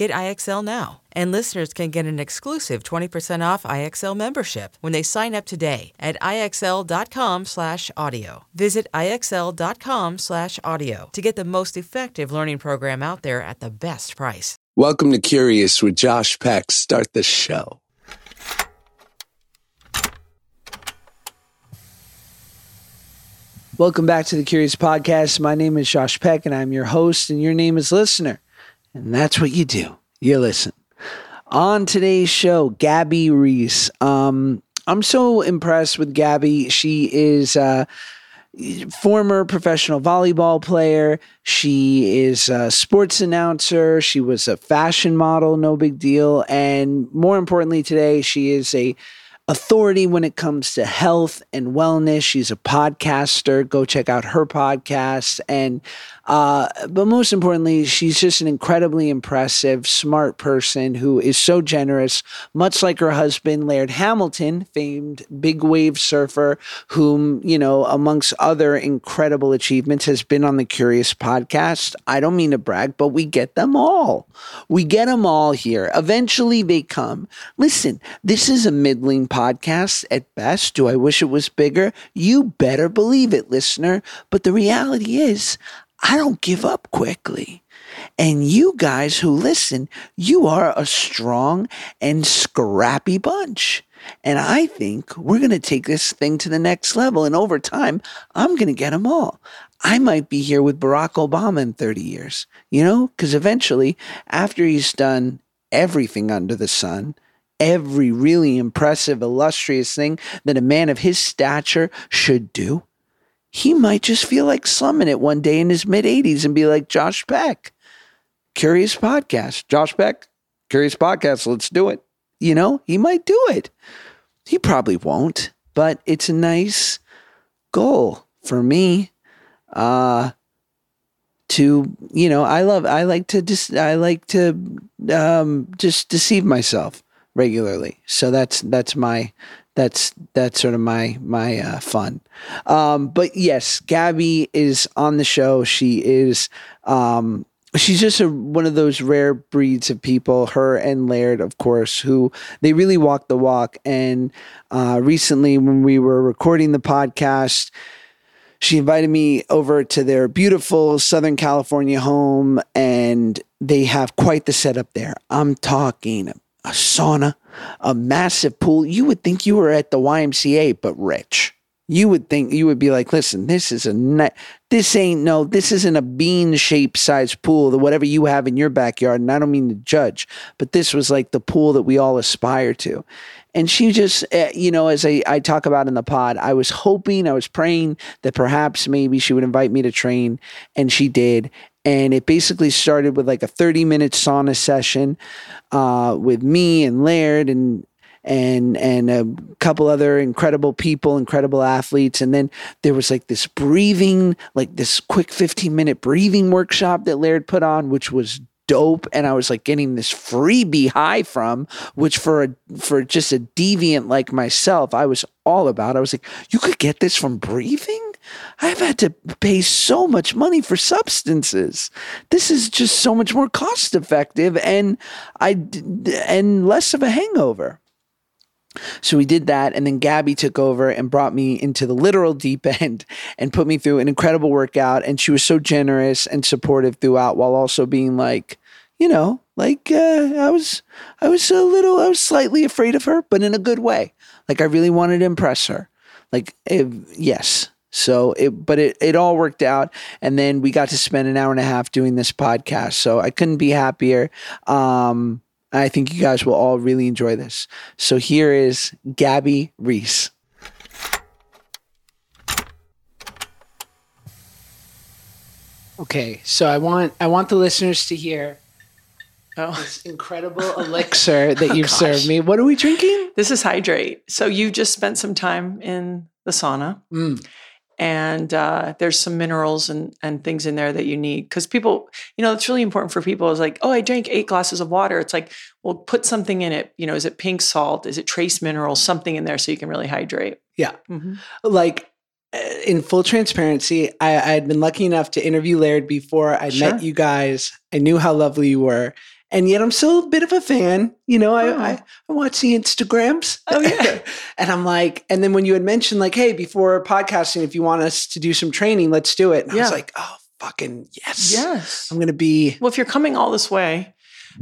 Get IXL now. And listeners can get an exclusive 20% off IXL membership when they sign up today at IXL.com/audio. Visit IXL.com/audio to get the most effective learning program out there at the best price. Welcome to Curious with Josh Peck. Start the show. Welcome back to the Curious Podcast. My name is Josh Peck, and I'm your host, and your name is Listener. And that's what you do. You listen. On today's show, Gabby Reece. Um, I'm so impressed with Gabby. She is a former professional volleyball player. She is a sports announcer. She was a fashion model, no big deal. And more importantly, today, she is a authority when it comes to health and wellness. She's a podcaster. Go check out her podcast. And uh, but most importantly, she's just an incredibly impressive, smart person who is so generous, much like her husband, Laird Hamilton, famed big wave surfer, whom, you know, amongst other incredible achievements, has been on the Curious podcast. I don't mean to brag, but we get them all. We get them all here. Eventually they come. Listen, this is a middling podcast at best. Do I wish it was bigger? You better believe it, listener. But the reality is, I don't give up quickly. And you guys who listen, you are a strong and scrappy bunch. And I think we're going to take this thing to the next level. And over time, I'm going to get them all. I might be here with Barack Obama in 30 years, you know, because eventually, after he's done everything under the sun, every really impressive, illustrious thing that a man of his stature should do, he might just feel like slumming it one day in his mid 80s and be like, Josh Peck, Curious Podcast. Josh Peck, Curious Podcast, let's do it. You know, he might do it. He probably won't, but it's a nice goal for me. Uh, to you know, I love. I like to just. I like to um, just deceive myself regularly. So that's that's my that's that's sort of my my uh, fun. Um, but yes, Gabby is on the show. She is um, she's just a, one of those rare breeds of people. Her and Laird, of course, who they really walk the walk. And uh, recently, when we were recording the podcast. She invited me over to their beautiful Southern California home, and they have quite the setup there. I'm talking a sauna, a massive pool. You would think you were at the YMCA, but rich. You would think you would be like, listen, this is a net. This ain't no. This isn't a bean shaped size pool. The whatever you have in your backyard. And I don't mean to judge, but this was like the pool that we all aspire to. And she just, uh, you know, as I, I talk about in the pod, I was hoping, I was praying that perhaps maybe she would invite me to train, and she did and it basically started with like a 30 minute sauna session uh, with me and Laird and and and a couple other incredible people, incredible athletes, and then there was like this breathing, like this quick 15 minute breathing workshop that Laird put on, which was dope. And I was like getting this freebie high from which for a for just a deviant like myself I was all about. I was like you could get this from breathing I've had to pay so much money for substances. This is just so much more cost effective and I and less of a hangover. So we did that, and then Gabby took over and brought me into the literal deep end and put me through an incredible workout. And she was so generous and supportive throughout, while also being like, you know, like uh, I was, I was a little, I was slightly afraid of her, but in a good way. Like I really wanted to impress her. Like, if, yes, So it, but it, it all worked out. And then we got to spend an hour and a half doing this podcast. So I couldn't be happier. Um, I think you guys will all really enjoy this. So here is Gabby Reece. Okay, so I want I want the listeners to hear Oh, this incredible elixir that you've served me. What are we drinking? this is Hydrate. So you just spent some time in the sauna, Mm. And uh, there's some minerals and and things in there that you need because people, you know, it's really important for people. Is like, oh, I drank eight glasses of water. It's like, well, put something in it. You know, is it pink salt? Is it trace minerals? Something in there so you can really hydrate. Yeah. Mhm. like uh, in full transparency, I, I had been lucky enough to interview Laird before I Sure. met you guys. I knew how lovely you were. And yet I'm still a bit of a fan. You know, I, Oh. I, I watch the Instagrams. Oh, yeah. and I'm like, and then when you had mentioned, like, hey, before podcasting, if you want us to do some training, let's do it. And I was like, oh, fucking yes. Yes. I'm going to be, Well, if you're coming all this way,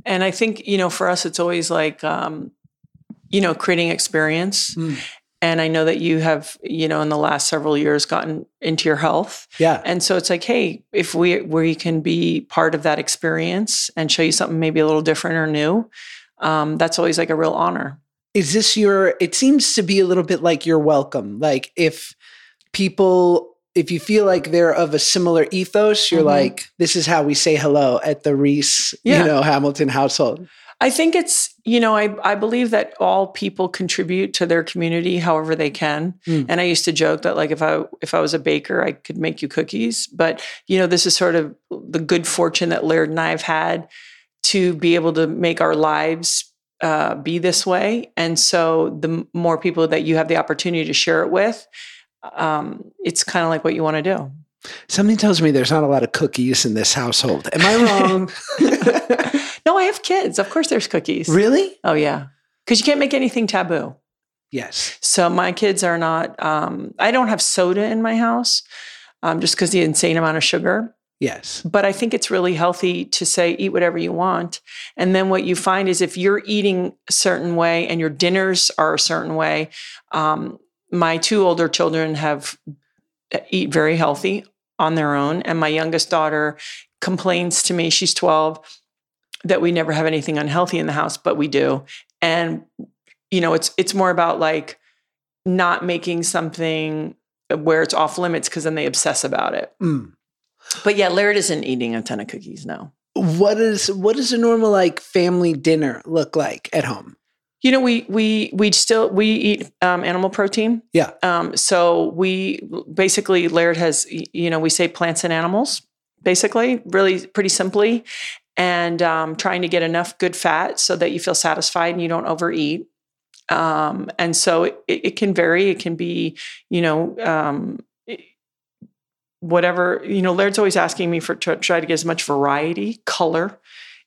and I think, you know, for us, it's always like, um, you know, creating experience. Mm. And I know that you have, you know, in the last several years gotten into your health. yeah. And so it's like, hey, if we we can be part of that experience and show you something maybe a little different or new, um, that's always like a real honor. is this your it seems to be a little bit like you're welcome like if people if you feel like they're of a similar ethos you're Mhm. like this is how we say hello at the reece Yeah. you know hamilton household I think it's, you know, I, I believe that all people contribute to their community however they can. Mm. And I used to joke that like if I if I was a baker, I could make you cookies. But you know, this is sort of the good fortune that Laird and I have had to be able to make our lives uh, be this way. And so the more people that you have the opportunity to share it with, um, it's kind of like what you want to do. Something tells me there's not a lot of cookies in this household am i wrong no, I have kids. Of course, there's cookies. really Oh yeah, because you can't make anything taboo. yes So my kids are not. Um, I don't have soda in my house, um, just because the insane amount of sugar. yes But I think it's really healthy to say eat whatever you want, and then what you find is if you're eating a certain way and your dinners are a certain way. Um, my two older children have uh, eat very healthy on their own, and my youngest daughter complains to me. She's twelve that we never have anything unhealthy in the house, but we do, and you know it's it's more about like not making something where it's off limits because then they obsess about it. Mm. But yeah, Laird isn't eating a ton of cookies. now. what is what does a normal like family dinner look like at home You know, we we we still we eat um, animal protein. Yeah. Um, so we basically Laird has you know we say plants and animals basically really pretty simply, and um, trying to get enough good fat so that you feel satisfied and you don't overeat. Um, and so it, it can vary. It can be you know um, whatever you know. Laird's always asking me for to try to get as much variety, color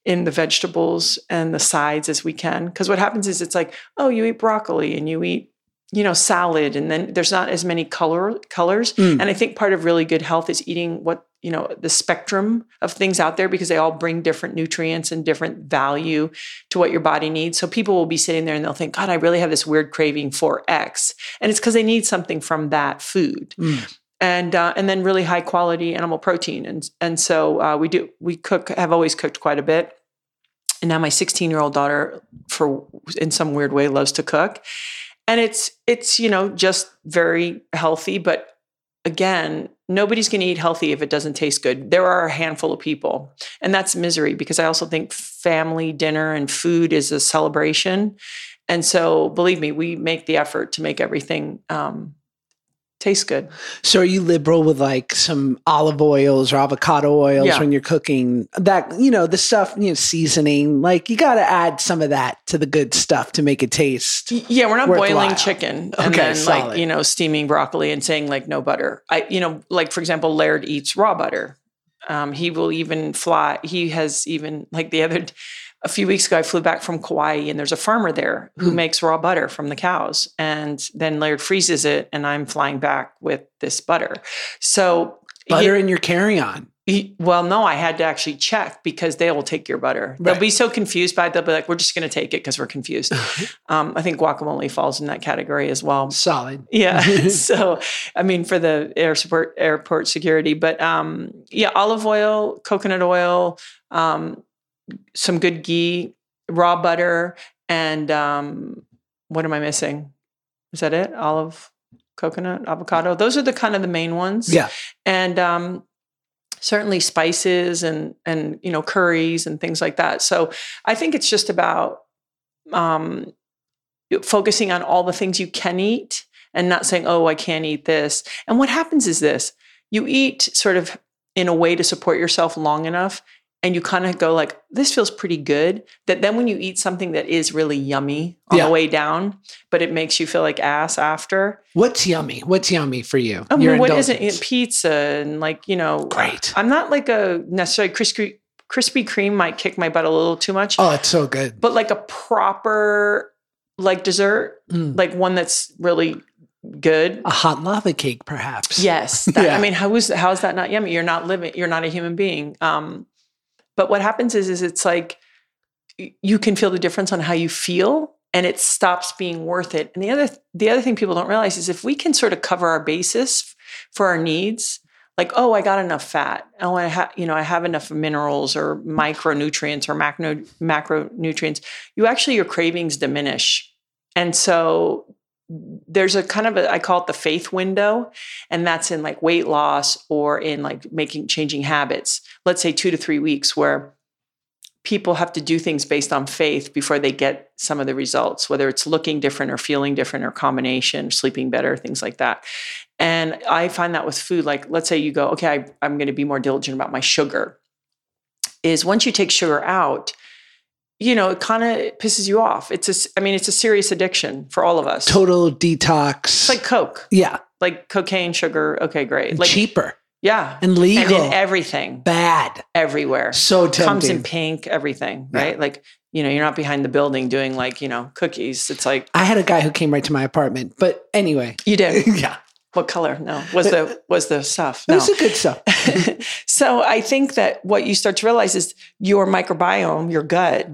in the vegetables and the sides as we can. Because what happens is it's like, oh, you eat broccoli and you eat, you know, salad, and then there's not as many color colors. Mm. And I think part of really good health is eating what you know the spectrum of things out there because they all bring different nutrients and different value to what your body needs. So people will be sitting there and they'll think, God, I really have this weird craving for X, and it's because they need something from that food Mm. And uh, and then really high quality animal protein. And and so uh, we do we cook have always cooked quite a bit. And now my 16 year old daughter for in some weird way loves to cook. And it's it's you know just very healthy but again nobody's going to eat healthy if it doesn't taste good. There are a handful of people. And that's misery because i also think family dinner and food is a celebration. And so believe me we make the effort to make everything um, taste good So are you liberal with like some olive oils or avocado oils Yeah. when you're cooking that, you know, the stuff, you know, seasoning, like you got to add some of that to the good stuff to make it taste. Yeah, we're not worthwhile. boiling chicken and Okay, then solid. like, you know, steaming broccoli and saying like no butter. I, you know, like for example, Laird eats raw butter. Um, he will even fly. He has even like the other, a few weeks ago, I flew back from Kauai and there's a farmer there who Mm. makes raw butter from the cows. And then Laird freezes it and I'm flying back with this butter. So he- Butter in your carry on. Well, no, I had to actually check because they will take your butter. Right. They'll be so confused by it. They'll be like, we're just going to take it because we're confused. um, I think guacamole falls in that category as well. Solid. Yeah. so, I mean, for the air support, airport security, but um, yeah, olive oil, coconut oil, um, some good ghee, raw butter, and um, what am I missing? Is that it? Olive, coconut, avocado. Those are the kind of the main ones Yeah. and um, certainly spices and and you know curries and things like that. So I think it's just about um, focusing on all the things you can eat and not saying, "Oh, I can't eat this." And what happens is this: you eat sort of in a way to support yourself long enough. And you kind of go like, this feels pretty good. That then when you eat something that is really yummy on Yeah. the way down, but it makes you feel like ass after, What's yummy? What's yummy for you? I mean, what isn't? Pizza and like, you know, Great. I'm not like a necessarily Krispy, Krispy Kreme might kick my butt a little too much, Oh, it's so good. but like a proper like dessert, Mm. like one that's really good. A hot lava cake, perhaps. Yes. That, Yeah. I mean, how is how is that not yummy? You're not living, you're not a human being. Um, but what happens is is it's like you can feel the difference on how you feel and it stops being worth it. And the other the other thing people don't realize is if we can sort of cover our basis for our needs, like oh, I got enough fat. Oh, I have you know I have enough minerals or micronutrients or macro macronutrients. You actually your cravings diminish, and so there's a kind of a I call it the faith window, and that's in like weight loss or in like making changing habits. Let's say two to three weeks where people have to do things based on faith before they get some of the results, whether it's looking different or feeling different or combination, sleeping better, things like that. And I find that with food, like let's say you go, okay, I, I'm going to be more diligent about my sugar. Is once you take sugar out, you know, it kind of pisses you off. It's a, I mean, it's a serious addiction for all of us. Total detox. It's like Coke, yeah. like cocaine, sugar. Okay, great. Like cheaper yeah, and and legal. in everything, Bad. everywhere. So tempting. Comes in pink, everything, Yeah. right? Like you know, you're not behind the building doing like you know cookies. It's like I had a guy who came right to my apartment. But anyway. you did. yeah. What color? No, was the was the stuff? It No. was the good stuff. so I think that what you start to realize is your microbiome, your gut,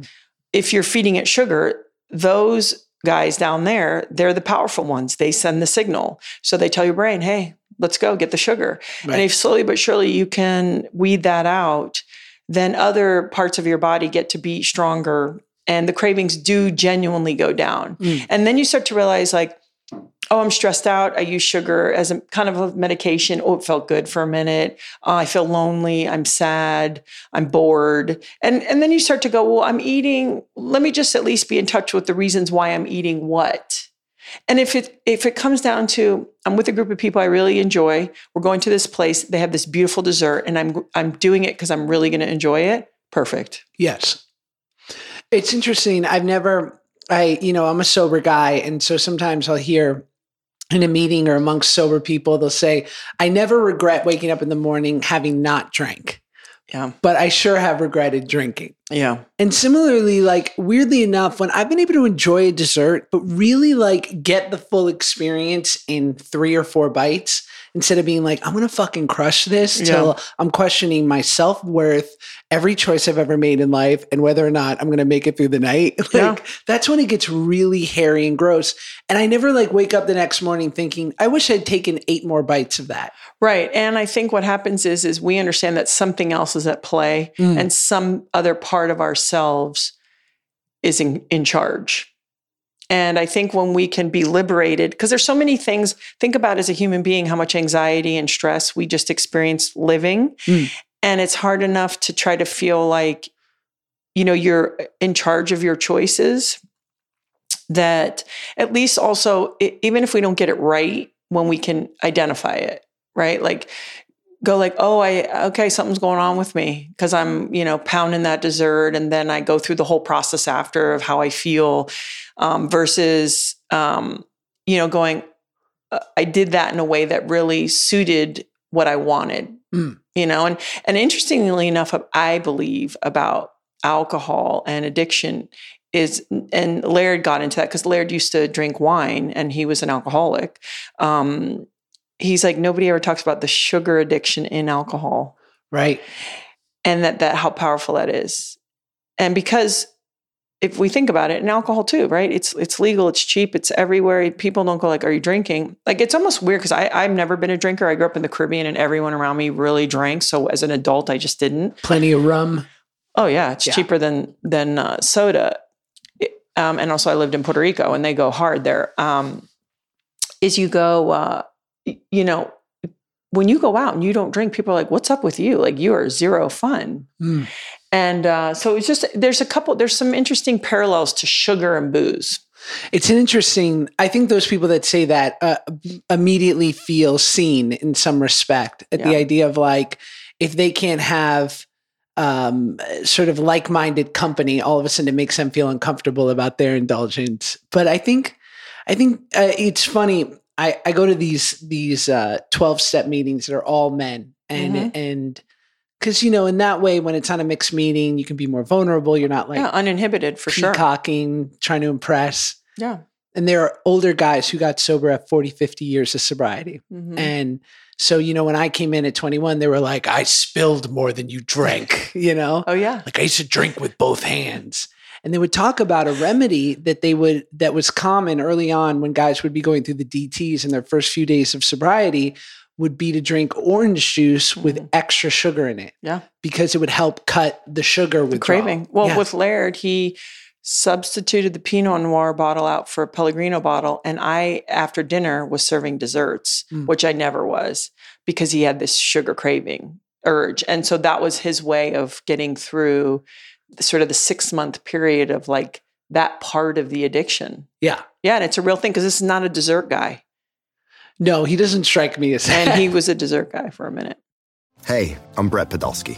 if you're feeding it sugar, those guys down there, they're the powerful ones. They send the signal. So they tell your brain, hey, let's go get the sugar. Right. And if slowly but surely you can weed that out, then other parts of your body get to be stronger and the cravings do genuinely go down. Mm. And then you start to realize, like, oh, I'm stressed out. I use sugar as a kind of a medication. Oh, it felt good for a minute. Oh, I feel lonely. I'm sad. I'm bored. And and then you start to go, well, I'm eating. Let me just at least be in touch with the reasons why I'm eating what. And if it if it comes down to I'm with a group of people I really enjoy, we're going to this place, they have this beautiful dessert, and I'm I'm doing it because I'm really going to enjoy it. Perfect. Yes. It's interesting. I've never, I, you know, I'm a sober guy. And so sometimes I'll hear in a meeting or amongst sober people, they'll say, I never regret waking up in the morning having not drank, Yeah. but I sure have regretted drinking. Yeah. And similarly, like weirdly enough, when I've been able to enjoy a dessert, but really like get the full experience in three or four bites, instead of being like, I'm gonna fucking crush this Yeah. till I'm questioning my self worth, every choice I've ever made in life, and whether or not I'm gonna make it through the night. like Yeah. that's when it gets really hairy and gross. And I never like wake up the next morning thinking, I wish I'd taken eight more bites of that. Right. And I think what happens is is we understand that something else is at play Mm. and some other part of ourselves is in, in charge. And I think when we can be liberated, because there's so many things, think about as a human being how much anxiety and stress we just experience living. Mm. And it's hard enough to try to feel like, you know, you're in charge of your choices. That at least also, even if we don't get it right, when we can identify it, right? Like, go like, oh, I okay, something's going on with me because I'm, you know, pounding that dessert, and then I go through the whole process after of how I feel, um, versus, um, you know, going, uh, I did that in a way that really suited what I wanted, Mm. you know, and and interestingly enough, I believe about alcohol and addiction is and Laird got into that because Laird used to drink wine and he was an alcoholic. Um, he's like nobody ever talks about the sugar addiction in alcohol. Right. and that that how powerful that is. And because if we think about it and alcohol too right? It's it's legal it's cheap it's everywhere. People don't go like are you drinking? Like it's almost weird because i i've never been a drinker. I grew up in the caribbean and everyone around me really drank. So as an adult i just didn't. Plenty of rum. oh yeah. It's Yeah. cheaper than than uh, soda. It- um, and also i lived in puerto rico and they go hard there. Um, is you go uh, you know when you go out and you don't drink people are like what's up with you like you are zero fun Mm. and uh, so it's just there's a couple there's some interesting parallels to sugar and booze. It's an interesting. I think those people that say that uh, immediately feel seen in some respect at the idea of like if they can't have um, sort of like-minded company, all of a sudden it makes them feel uncomfortable about their indulgence. But I think, I think uh, it's funny. I, I go to these these uh, twelve step meetings that are all men, and Mhm. and because you know in that way when it's on a mixed meeting you can be more vulnerable. You're not like yeah, uninhibited for sure. peacocking, trying to impress Yeah. and there are older guys who got sober at 40 50 years of sobriety Mhm. and so you know when i came in at 21 they were like i spilled more than you drank you know Oh yeah. like i used to drink with both hands and they would talk about a remedy that they would that was common early on when guys would be going through the dts in their first few days of sobriety would be to drink orange juice with Mhm. extra sugar in it Yeah. because it would help cut the sugar The craving. Well, Yeah. with Laird, he substituted the Pinot Noir bottle out for a Pellegrino bottle, and I after dinner was serving desserts, Mm. which I never was because he had this sugar craving urge, and so that was his way of getting through sort of the six month period of like that part of the addiction. yeah Yeah, and it's a real thing because this is not a dessert guy. no he doesn't strike me as and he was a dessert guy for a minute. Hey, I'm Brett Podolsky,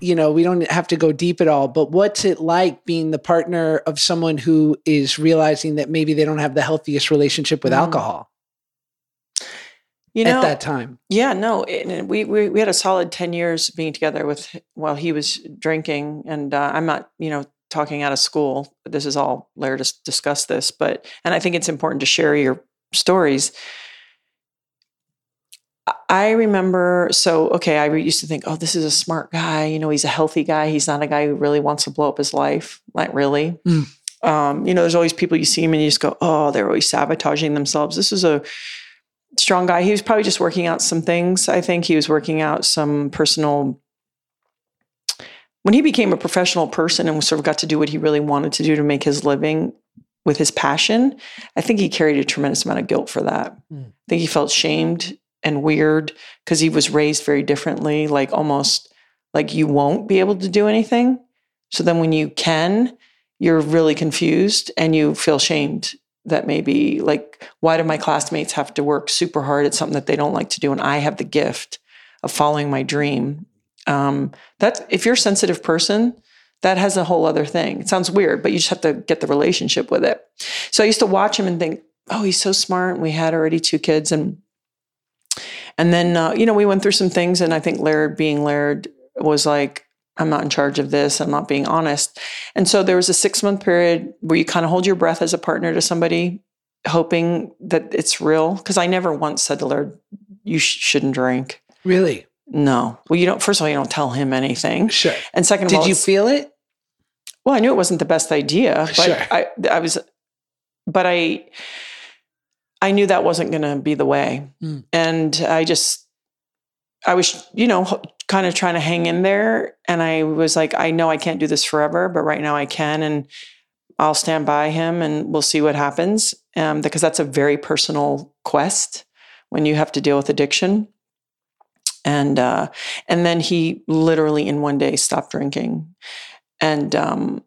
You know, we don't have to go deep at all, but what's it like being the partner of someone who is realizing that maybe they don't have the healthiest relationship with Mm. alcohol You know, at that time? Yeah, no, it, we, we we had a solid ten years being together with while he was drinking, and uh, I'm not, you know, talking out of school. This is all Laird dis- discussed this, but and I think it's important to share your stories. I- remember, so okay, I used to think, oh, this is a smart guy. You know, he's a healthy guy. He's not a guy who really wants to blow up his life. Like really. Mm. Um, you know, there's always people you see him and you just go, oh, they're always sabotaging themselves. This is a strong guy. He was probably just working out some things. I think he was working out some personal. When he became a professional person and sort of got to do what he really wanted to do to make his living with his passion, I think he carried a tremendous amount of guilt for that. Mm. I think he felt shamed and weird because he was raised very differently, like almost like you won't be able to do anything. So then when you can, you're really confused and you feel shamed that maybe like why do my classmates have to work super hard at something that they don't like to do and i have the gift of following my dream? Um, that if you're a sensitive person that has a whole other thing. It sounds weird but you just have to get the relationship with it. So i used to watch him and think oh he's so smart And we had already two kids and and then uh, you know we went through some things and i think laird being laird was like i'm not in charge of this i'm not being honest and so there was a six month period where you kind of hold your breath as a partner to somebody, hoping that it's real. Because I never once said to Laird, you sh- shouldn't drink. Really? No. Well, you don't, first of all, you don't tell him anything. Sure. And second of Did all, you feel it? well, I knew it wasn't the best idea, but Sure. I, I was, but I, I knew that wasn't going to be the way. Mm. And I just, I was, you know, kind of trying to hang in there. And I was like, I know I can't do this forever, but right now I can. And I'll stand by him and we'll see what happens. Um, because that's a very personal quest when you have to deal with addiction. And uh, and then he literally in one day stopped drinking. And um,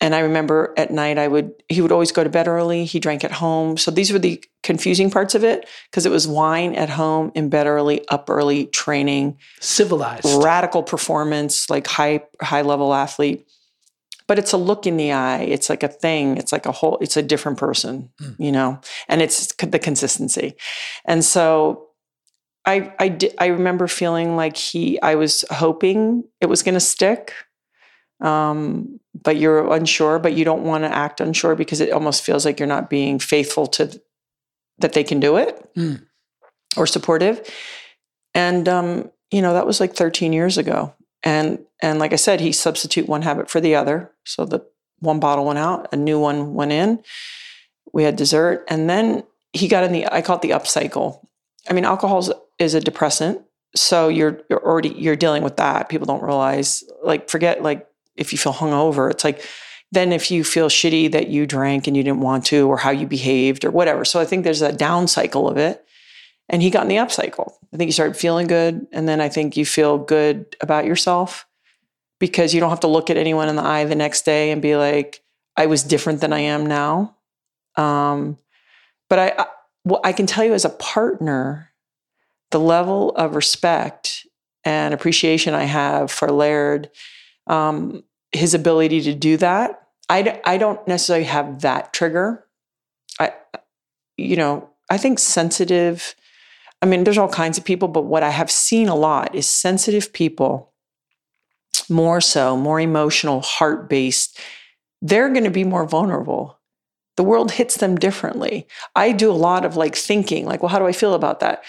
and I remember at night I would he would always go to bed early. He drank at home. So these were the confusing parts of it because it was wine at home, in bed early, up early, training, Civilized. radical performance, like high high level athlete. But it's a look in the eye. It's like a thing. It's like a whole. It's a different person, hmm. you know. And it's the consistency. And so, I I di- I remember feeling like he. I was hoping it was going to stick. Um, but you're unsure, but you don't want to act unsure because it almost feels like you're not being faithful to that they can do it Mm. or supportive. And um, you know, that was like 13 years ago. And and like I said, he substitute one habit for the other. So the one bottle went out, a new one went in. We had dessert, and then he got in the I call it the upcycle. I mean, alcohol is a depressant, so you're you're already you're dealing with that. People don't realize. Like, forget like if you feel hungover, it's like then if you feel shitty that you drank and you didn't want to, or how you behaved, or whatever. So I think there's a down cycle of it. And he got in the up cycle. I think you started feeling good. And then I think you feel good about yourself because you don't have to look at anyone in the eye the next day and be like, I was different than I am now. Um, but I, I, I can tell you as a partner, the level of respect and appreciation I have for Laird, um, his ability to do that. I, d- I don't necessarily have that trigger. I, you know, I think sensitive, I mean, there's all kinds of people, but what I have seen a lot is sensitive people, more so, more emotional, heart based, they're going to be more vulnerable. The world hits them differently. I do a lot of like thinking, like, well, how do I feel about that?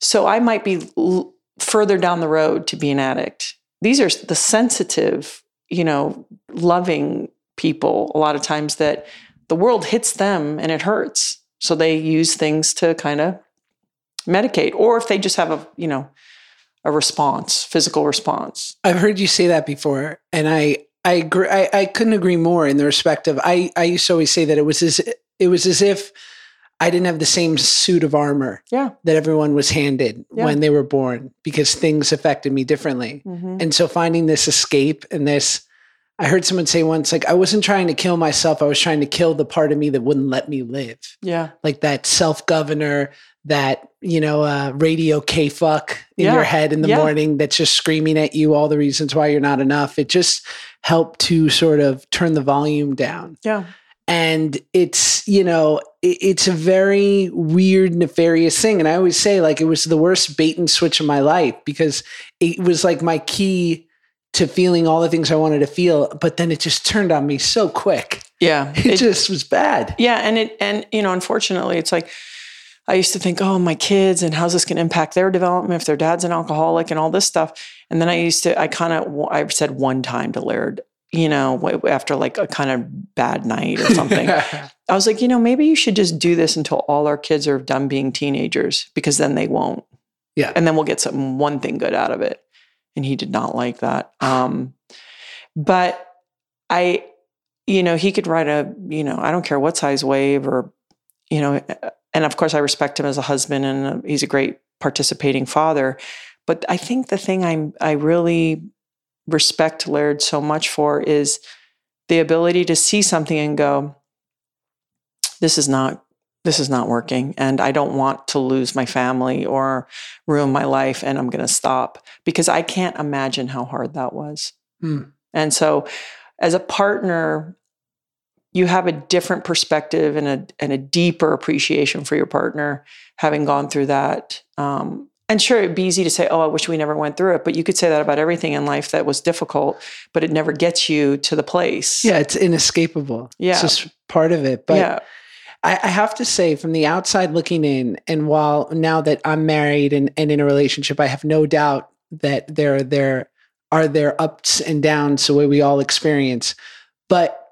So I might be l- further down the road to be an addict. These are the sensitive, you know, loving people a lot of times that the world hits them and it hurts. So they use things to kind of medicate, or if they just have a, you know, a response, physical response. I've heard you say that before, and I I agree. I, I couldn't agree more in the respect of I I used to always say that it was as it was as if I didn't have the same suit of armor Yeah. that everyone was handed Yeah. when they were born because things affected me differently. Mhm. And so finding this escape and this, I heard someone say once, like, I wasn't trying to kill myself. I was trying to kill the part of me that wouldn't let me live. Yeah. Like that self governor, that, you know, uh, radio K fuck in Yeah. your head in the morning that's just screaming at you all the reasons why you're not enough. It just helped to sort of turn the volume down Yeah. And it's you know it's a very weird nefarious thing and i always say like it was the worst bait and switch of my life because it was like my key to feeling all the things i wanted to feel but then it just turned on me so quick Yeah. it, It- just was bad Yeah, and it and you know, unfortunately, it's like I used to think, oh, my kids, and how's this going to impact their development if their dad's an alcoholic and all this stuff. And then I used to, I kind of, I said one time to Laird, you know, after like a kind of bad night or something, I was like, you know, maybe you should just do this until all our kids are done being teenagers, because then they won't. Yeah. and then we'll get some one thing good out of it. And he did not like that. Um, but I, you know, he could write a, you know, I don't care what size wave or, you know, and of course I respect him as a husband and uh he's a great participating father. But I think the thing I'm, I really respect Laird so much for is the ability to see something and go, this is not, this is not working. And I don't want to lose my family or ruin my life. And I'm going to stop because I can't imagine how hard that was. Hmm. And so, as a partner, you have a different perspective and a and a deeper appreciation for your partner, having gone through that. Um, and sure, it'd be easy to say, "Oh, I wish we never went through it," but you could say that about everything in life that was difficult, but it never gets you to the place. yeah it's inescapable Yeah. it's just part of it but yeah, I, I have to say, from the outside looking in, and while now that I'm married and, and in a relationship, I have no doubt that there there are there ups and downs the way we all experience. But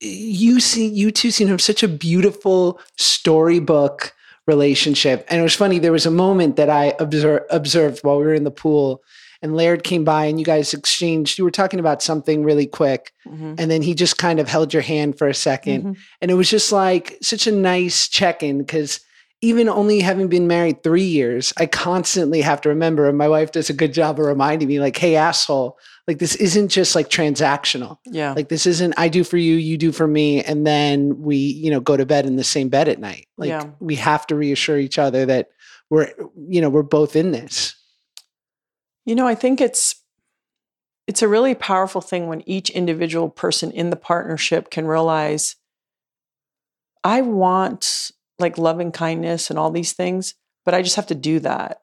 you see, you two seem to have such a beautiful storybook relationship. And it was funny. There was a moment that I observed observed while we were in the pool, and Laird came by, and you guys exchanged. You were talking about something really quick, Mhm. and then he just kind of held your hand for a 2nd Mhm. and it was just like such a nice check-in because even only having been married three years i constantly have to remember and my wife does a good job of reminding me like hey asshole like this isn't just like transactional. Yeah. Like this isn't I do for you, you do for me, and then we, you know, go to bed in the same bed at night. Like Yeah. we have to reassure each other that we're, you know, we're both in this. You know, I think it's it's a really powerful thing when each individual person in the partnership can realize I want like loving kindness and all these things, but I just have to do that.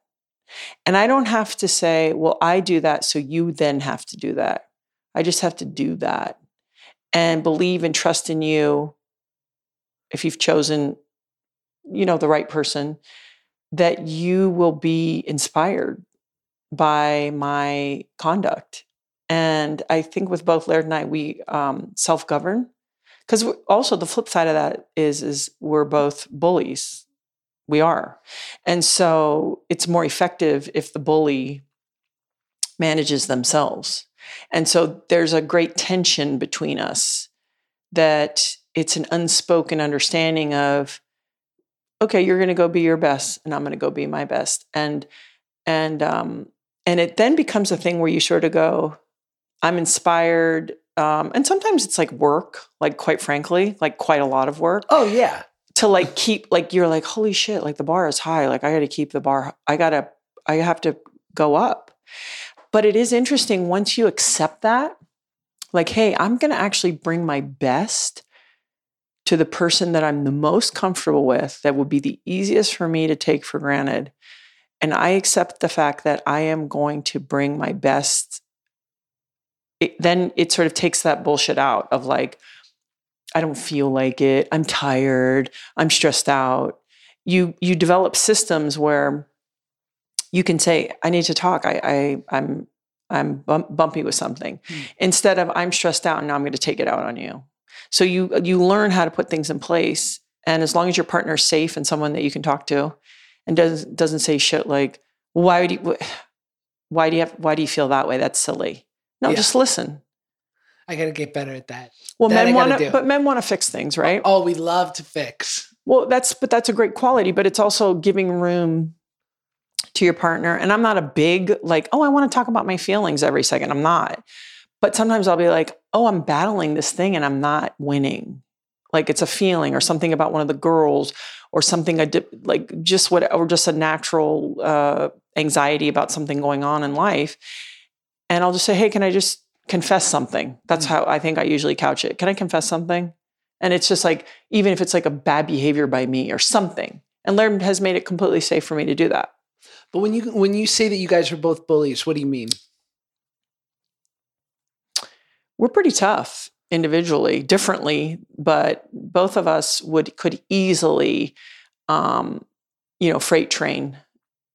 And I don't have to say, well, I do that, so you then have to do that. I just have to do that and believe and trust in you if you've chosen, you know, the right person, that you will be inspired by my conduct. And I think with both Laird and I, we um, self govern. Because also the flip side of that is, is we're both bullies. We are. And so it's more effective if the bully manages themselves. And so there's a great tension between us that it's an unspoken understanding of, okay, you're going to go be your best, and I'm going to go be my best. And and um, and it then becomes a thing where you sort of go, I'm inspired. Um, and sometimes it's like work, like quite frankly, like quite a lot of work Oh yeah. To like keep like you're like holy shit like the bar is high like i got to keep the bar i got to i have to go up. But it is interesting once you accept that like hey i'm going to actually bring my best to the person that i'm the most comfortable with that would be the easiest for me to take for granted and i accept the fact that i am going to bring my best it, then it sort of takes that bullshit out of like I don't feel like it. I'm tired. I'm stressed out. You you develop systems where you can say, "I need to talk. I, I I'm I'm bump, bumpy with something," hmm. instead of "I'm stressed out and now I'm going to take it out on you." So you you learn how to put things in place, and as long as your partner is safe and someone that you can talk to, and doesn't doesn't say shit like, "Why would you? Why do you have? Why do you feel that way? That's silly." No, Yeah. just listen. I gotta get better at that. Well, That men want to, but men want to fix things, right? Oh, we love to fix. Well, that's but that's a great quality, but it's also giving room to your partner. And I'm not a big like, oh, I want to talk about my feelings every second. I'm not. But sometimes I'll be like, oh, I'm battling this thing and I'm not winning. Like it's a feeling or something about one of the girls or something I did like just what or just a natural uh, anxiety about something going on in life. And I'll just say, hey, can I just confess something? That's how I think I usually couch it. Can I confess something? And it's just like, even if it's like a bad behavior by me or something. And Laird has made it completely safe for me to do that. But when you when you say that you guys are both bullies, what do you mean? We're pretty tough individually, differently, but both of us would could easily um, you know, freight train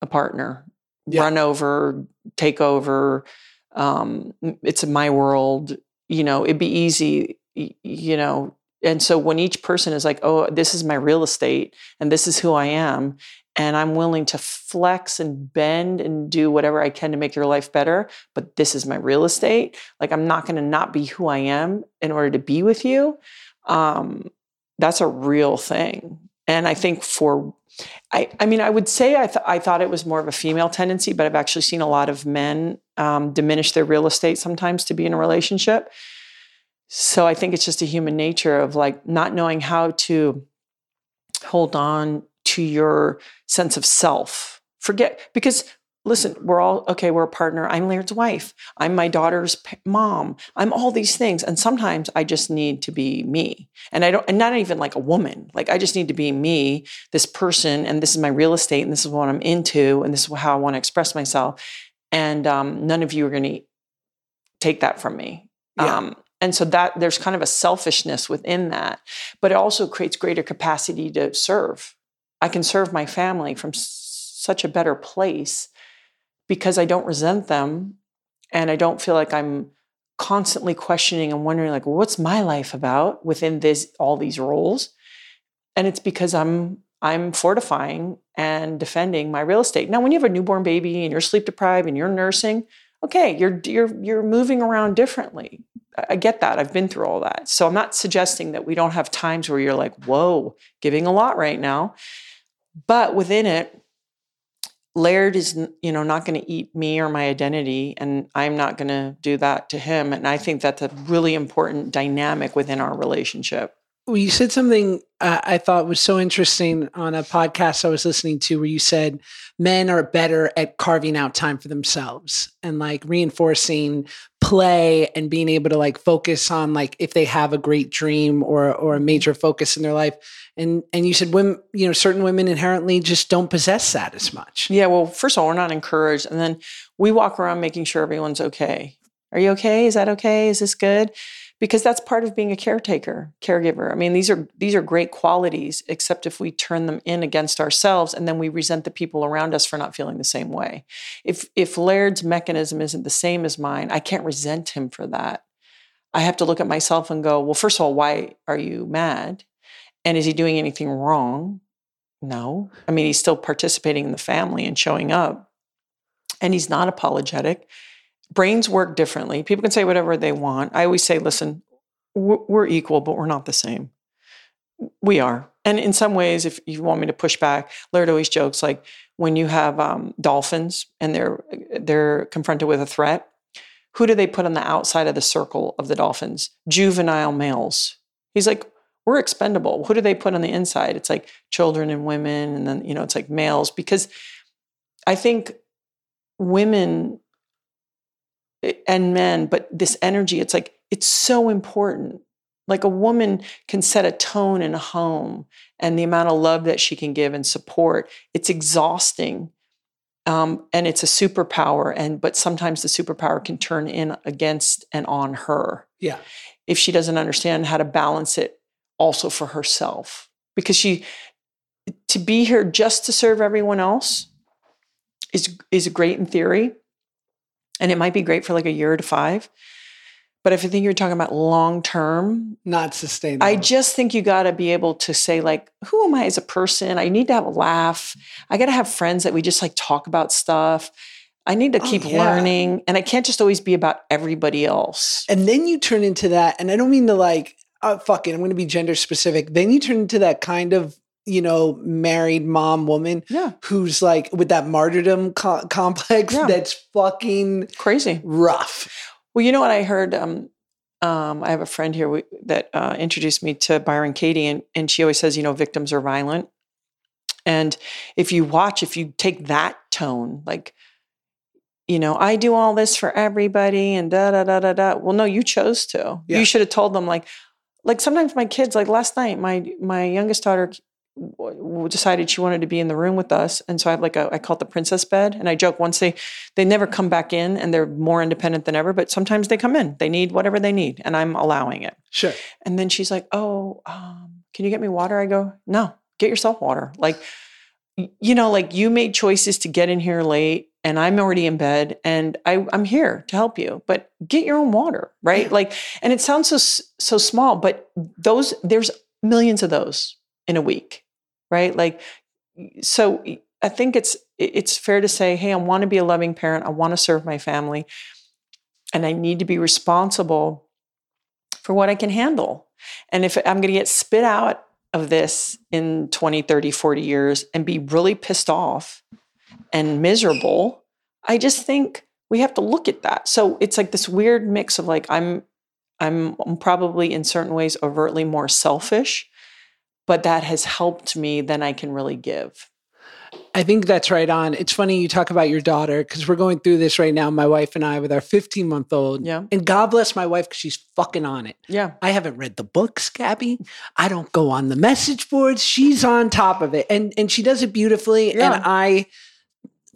a partner, Yeah. run over, take over. Um, it's my world, you know, it'd be easy, you know. And so when each person is like, oh, this is my real estate and this is who I am, and I'm willing to flex and bend and do whatever I can to make your life better, but this is my real estate. Like, I'm not going to not be who I am in order to be with you. Um, that's a real thing. And I think for I, I mean, I would say I, th- I thought it was more of a female tendency, but I've actually seen a lot of men um, diminish their real estate sometimes to be in a relationship. So I think it's just a human nature of like not knowing how to hold on to your sense of self. Forget, because listen, we're all, okay, we're a partner. I'm Laird's wife. I'm my daughter's mom. I'm all these things. And sometimes I just need to be me. And I don't, and not even like a woman. Like I just need to be me, this person, and this is my real estate, and this is what I'm into, and this is how I want to express myself. And um, none of you are going to take that from me. Yeah. Um, and so that there's kind of a selfishness within that, but it also creates greater capacity to serve. I can serve my family from such a better place because I don't resent them and I don't feel like I'm constantly questioning and wondering like what's my life about within this all these roles and it's because I'm I'm fortifying and defending my real estate. Now when you have a newborn baby and you're sleep deprived and you're nursing, okay, you're you're you're moving around differently. I I get that. I've been through all that. So I'm not suggesting that we don't have times where you're like, "Whoa, giving a lot right now." But within it, Laird is, you know, not going to eat me or my identity, and I'm not going to do that to him. And I think that's a really important dynamic within our relationship. Well, you said something uh, I thought was so interesting on a podcast I was listening to where you said men are better at carving out time for themselves and like reinforcing play and being able to like focus on like if they have a great dream or or a major mm-hmm. focus in their life and and you said women you know certain women inherently just don't possess that as much Yeah, well, first of all, we're not encouraged. And then we walk around making sure everyone's okay. Are you okay? Is that okay? Is this good? Because that's part of being a caretaker, caregiver. I mean, these are these are great qualities, except if we turn them in against ourselves and then we resent the people around us for not feeling the same way. If if Laird's mechanism isn't the same as mine, I can't resent him for that. I have to look at myself and go, well, first of all, why are you mad? And is he doing anything wrong? No. I mean, he's still participating in the family and showing up. And he's not apologetic. Brains work differently. People can say whatever they want. I always say, listen, we're, equal, but we're not the same. We are. And in some ways, if you want me to push back, Laird always jokes like when you have um, dolphins and they're they're confronted with a threat, who do they put on the outside of the circle of the dolphins? Juvenile males. He's like, we're expendable. Who do they put on the inside? It's like children and women, and then you know it's like males because I think women and men, but this energy, it's like it's so important. Like a woman can set a tone in a home, and the amount of love that she can give and support, it's exhausting. Um, and it's a superpower, and but sometimes the superpower can turn in against and on her yeah if she doesn't understand how to balance it also for herself because she to be here just to serve everyone else is is great in theory and it might be great for like a year to 5 but if I think you're talking about long term not sustainable. I just think you got to be able to say like who am I as a person? I need to have a laugh. I got to have friends that we just like talk about stuff. I need to Oh, keep yeah. learning and I can't just always be about everybody else. And then you turn into that and i don't mean to like oh fuck it i'm going to be gender specific. Then you turn into that kind of you know married mom woman yeah who's like with that martyrdom co- complex Yeah. that's fucking crazy rough Well, you know what I heard? Um, um, I have a friend here we, that uh, introduced me to Byron Katie, and, and she always says, you know, victims are violent. And if you watch, if you take that tone, like, you know, I do all this for everybody and da da da da da. Well, no, you chose to. Yeah. You should have told them like, like sometimes my kids, like last night, my my youngest daughter decided she wanted to be in the room with us, and so I have like a I call it the princess bed, and I joke once they they never come back in and they're more independent than ever, but sometimes they come in. They need whatever they need, and I'm allowing it. sure And then she's like, "Oh, um, can you get me water?" I go, "No, get yourself water." Like, you know, like you made choices to get in here late, and I'm already in bed, and I, I'm here to help you. But get your own water, right? Yeah. Like, and it sounds so so small, but those there's millions of those in a week, right? Like, so I think it's it's fair to say, hey, I want to be a loving parent. I want to serve my family, and I need to be responsible for what I can handle. And if I'm going to get spit out of this in 20, 30, 40 years and be really pissed off and miserable, I just think we have to look at that. So it's like this weird mix of like I'm I'm, I'm probably in certain ways overtly more selfish, but that has helped me than I can really give. I think that's right on. It's funny you talk about your daughter because we're going through this right now, my wife and I, with our 15 month old. Yeah. And God bless my wife because she's fucking on it. Yeah. I haven't read the books, Gabby. I don't go on the message boards. She's on top of it. And and she does it beautifully. Yeah. And I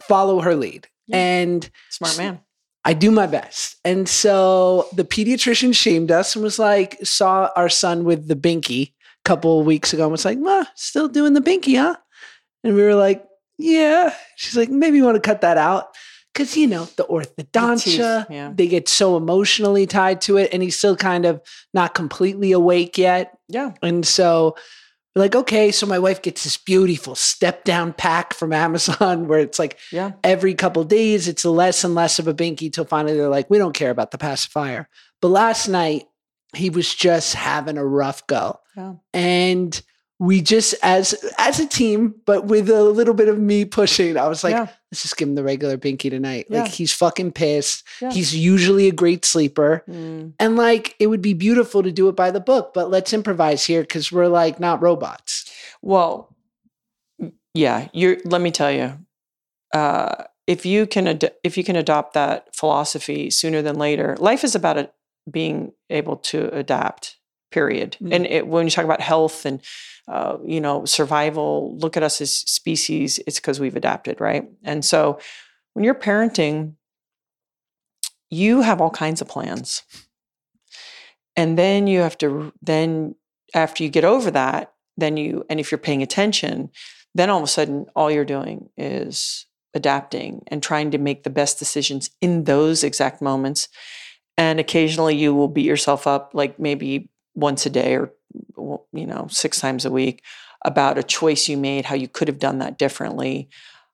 follow her lead. Yeah. And Smart man. I do my best. And so the pediatrician shamed us and was like, saw our son with the binky couple of weeks ago and was like, Ma, still doing the binky, huh? And we were like, Yeah. She's like, maybe you want to cut that out. Cause you know, the orthodontia, yeah. they get so emotionally tied to it. And he's still kind of not completely awake yet. Yeah. And so like, okay, so my wife gets this beautiful step down pack from Amazon where it's like Yeah. every couple days it's less and less of a binky till finally they're like, we don't care about the pacifier. But last night he was just having a rough go. Yeah. And we just as as a team, but with a little bit of me pushing, I was like, Yeah. let's just give him the regular binky tonight. Yeah. Like he's fucking pissed. He's usually a great sleeper. Mm. And like it would be beautiful to do it by the book, but let's improvise here because we're like not robots. Well, yeah, you're let me tell you. Uh, if you can ad- if you can adopt that philosophy sooner than later, life is about it being able to adapt. Period. Mm. And it, when you talk about health and uh, you know survival, look at us as species. It's because we've adapted, right? And so when you're parenting, you have all kinds of plans, and then you have to then after you get over that, then you and if you're paying attention, then all of a sudden all you're doing is adapting and trying to make the best decisions in those exact moments. And occasionally you will beat yourself up, like maybe once a day or you know six times a week, about a choice you made, how you could have done that differently.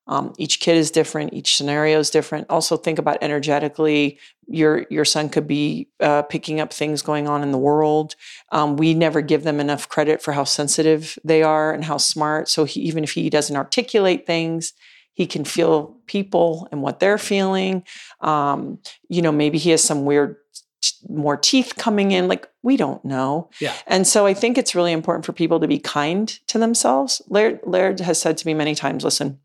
Um, each kid is different. Each scenario is different. Also, think about energetically. Your your son could be uh, picking up things going on in the world. Um, we never give them enough credit for how sensitive they are and how smart. So he, even if he doesn't articulate things, he can feel people and what they're feeling. Um, you know, maybe he has some weird more teeth coming in. Like we don't know. Yeah. And so I think it's really important for people to be kind to themselves. Laird, Laird has said to me many times, "Listen,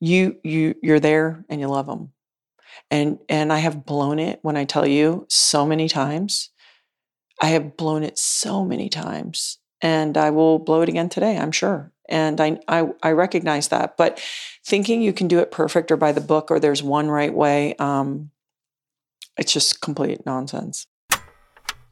you you you're there and you love them." And and I have blown it when I tell you so many times. I have blown it so many times, and I will blow it again today. I'm sure. And I, I I recognize that, but thinking you can do it perfect or by the book or there's one right way, um, it's just complete nonsense.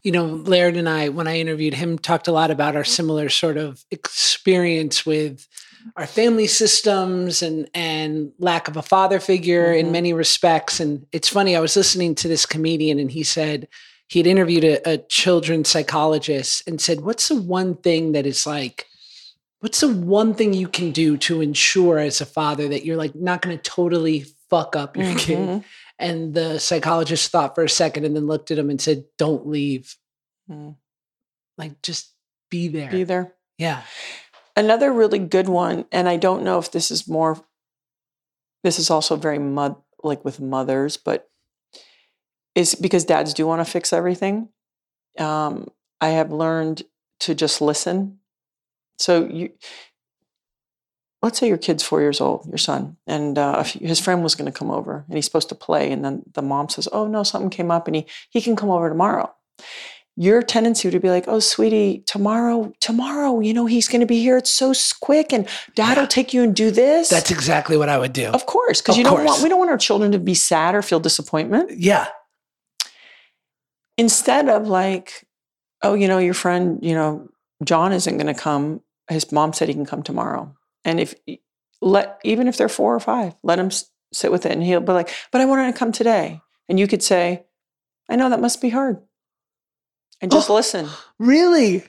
You know, Laird and I, when I interviewed him, talked a lot about our similar sort of experience with our family systems and and lack of a father figure in Mhm. many respects. And it's funny, I was listening to this comedian and he said he'd interviewed a, a children's psychologist and said, What's the one thing that is like, what's the one thing you can do to ensure as a father that you're like not gonna totally fuck up your kid? Mhm. And the psychologist thought for a second and then looked at him and said, Don't leave. Mm. Like just be there. Be there. Yeah. Another really good one, and I don't know if this is more, this is also very mud like with mothers, but is because dads do want to fix everything. Um, I have learned to just listen. So you, let's say your kid's four years old, your son, and uh, his friend was going to come over and he's supposed to play, and then the mom says, "Oh no, something came up, and he he can come over tomorrow." Your tendency would be like, "Oh, sweetie, tomorrow, tomorrow, you know he's going to be here. It's so quick, and Dad will take you and do this." That's exactly what I would do. of course, because you don't want we don't want our children to be sad or feel disappointment. Yeah. Instead of like, "Oh, you know, your friend, you know, John isn't going to come. His mom said he can come tomorrow." And if let even if they're four or five, let him s- sit with it, and he'll be like, "But I wanted to come today," and you could say, "I know that must be hard," and just Oh. listen. Really?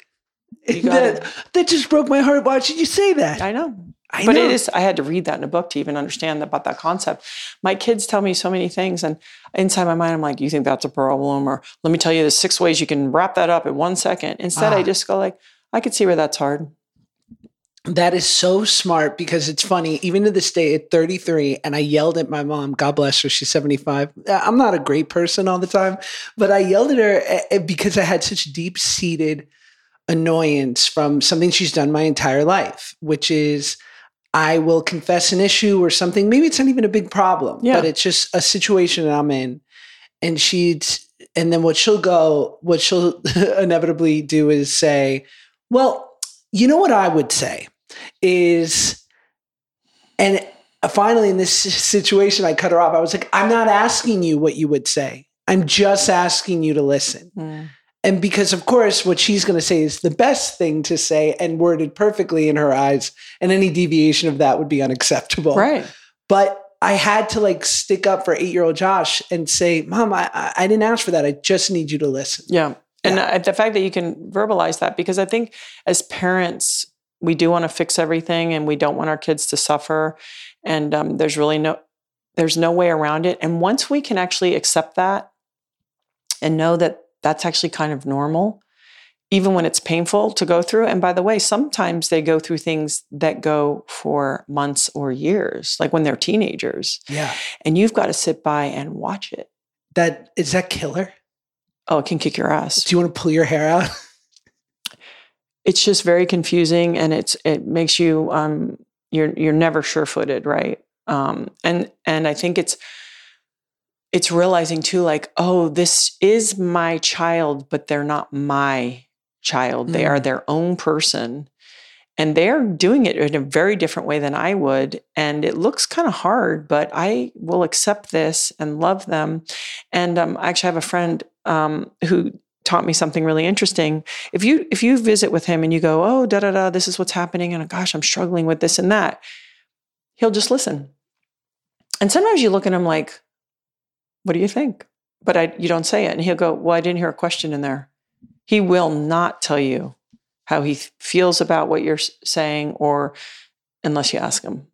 That, it. that just broke my heart watching you say that. I know. I but know. it is i had to read that in a book to even understand about that concept my kids tell me so many things and inside my mind i'm like you think that's a problem or let me tell you the six ways you can wrap that up in one second instead Ah. i just go like i could see where that's hard That is so smart because it's funny, even to this day at 33, and I yelled at my mom, God bless her, she's 75. Uh, I'm not a great person all the time, but I yelled at her uh, uh, because I had such deep seated annoyance from something she's done my entire life, which is I will confess an issue or something. Maybe it's not even a big problem, Yeah. but it's just a situation that I'm in. And she'd, and then what she'll go, what she'll inevitably do is say, well, you know what I would say is, and finally in this situation, I cut her off. I was like, I'm not asking you what you would say. I'm just asking you to listen. Mm. And because, of course, what she's going to say is the best thing to say and worded perfectly in her eyes. And any deviation of that would be unacceptable. right But I had to like stick up for eight year old Josh and say, Mom, I, I- didn't ask for that. I just need you to listen. yeah and Yeah. uh, the fact that you can verbalize that because i think as parents we do want to fix everything and we don't want our kids to suffer and um, there's really no there's no way around it and once we can actually accept that and know that that's actually kind of normal even when it's painful to go through. And by the way, sometimes they go through things that go for months or years, like when they're teenagers. Yeah. And you've got to sit by and watch it. That is that killer? Oh, it can kick your ass. Do you want to pull your hair out? It's just very confusing and it's it makes you um you're you're never sure-footed, right? Um and and I think it's it's realizing too like, oh, this is my child, but they're not my child. They are their own person. And they're doing it in a very different way than I would. And it looks kind of hard, but I will accept this and love them. And um, I actually have a friend um, who taught me something really interesting. If you if you visit with him and you go, oh, da da da, this is what's happening, and gosh, I'm struggling with this and that, he'll just listen. And sometimes you look at him like, what do you think? But I, you don't say it. And he'll go, well, I didn't hear a question in there. He will not tell you how he feels about what you're saying or unless you ask him.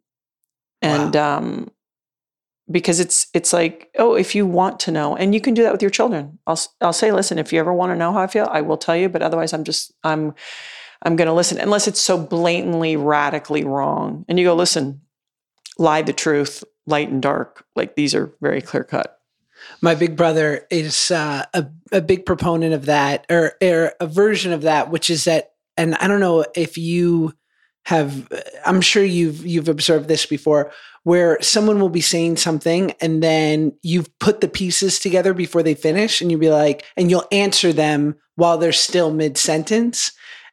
And wow. um, because it's it's like, oh, if you want to know, and you can do that with your children. I'll I'll say, listen, if you ever want to know how I feel, I will tell you, but otherwise I'm just I'm I'm going to listen unless it's so blatantly radically wrong. And you go, listen, lie the truth, light and dark. Like these are very clear cut my big brother is uh, a, a big proponent of that or, or a version of that which is that and i don't know if you have i'm sure you've you've observed this before where someone will be saying something and then you've put the pieces together before they finish and you'll be like and you'll answer them while they're still mid sentence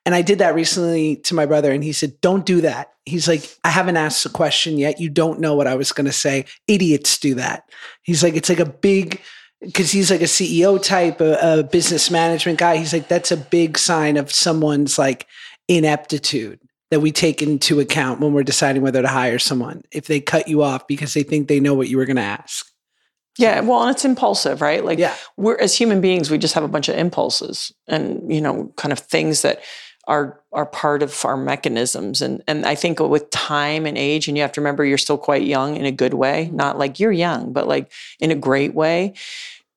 and I did that recently to my brother, and he said, Don't do that. He's like, I haven't asked a question yet. You don't know what I was going to say. Idiots do that. He's like, It's like a big, because he's like a CEO type, a, a, business management guy. He's like, That's a big sign of someone's like ineptitude that we take into account when we're deciding whether to hire someone. If they cut you off because they think they know what you were going to ask. Yeah, well, and it's impulsive, right? Like, yeah. we're as human beings, we just have a bunch of impulses and, you know, kind of things that are are part of our mechanisms and and I think with time and age and you have to remember you're still quite young in a good way mm-hmm. not like you're young but like in a great way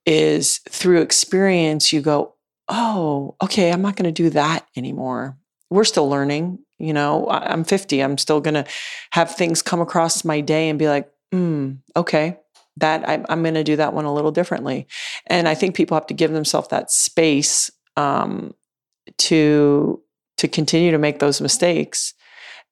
is through experience you go oh okay I'm not going to do that anymore we're still learning you know I'm 50 I'm still going to have things come across my day and be like hmm okay that I, am going to do that one a little differently and I think people have to give themselves that space um, to to continue to make those mistakes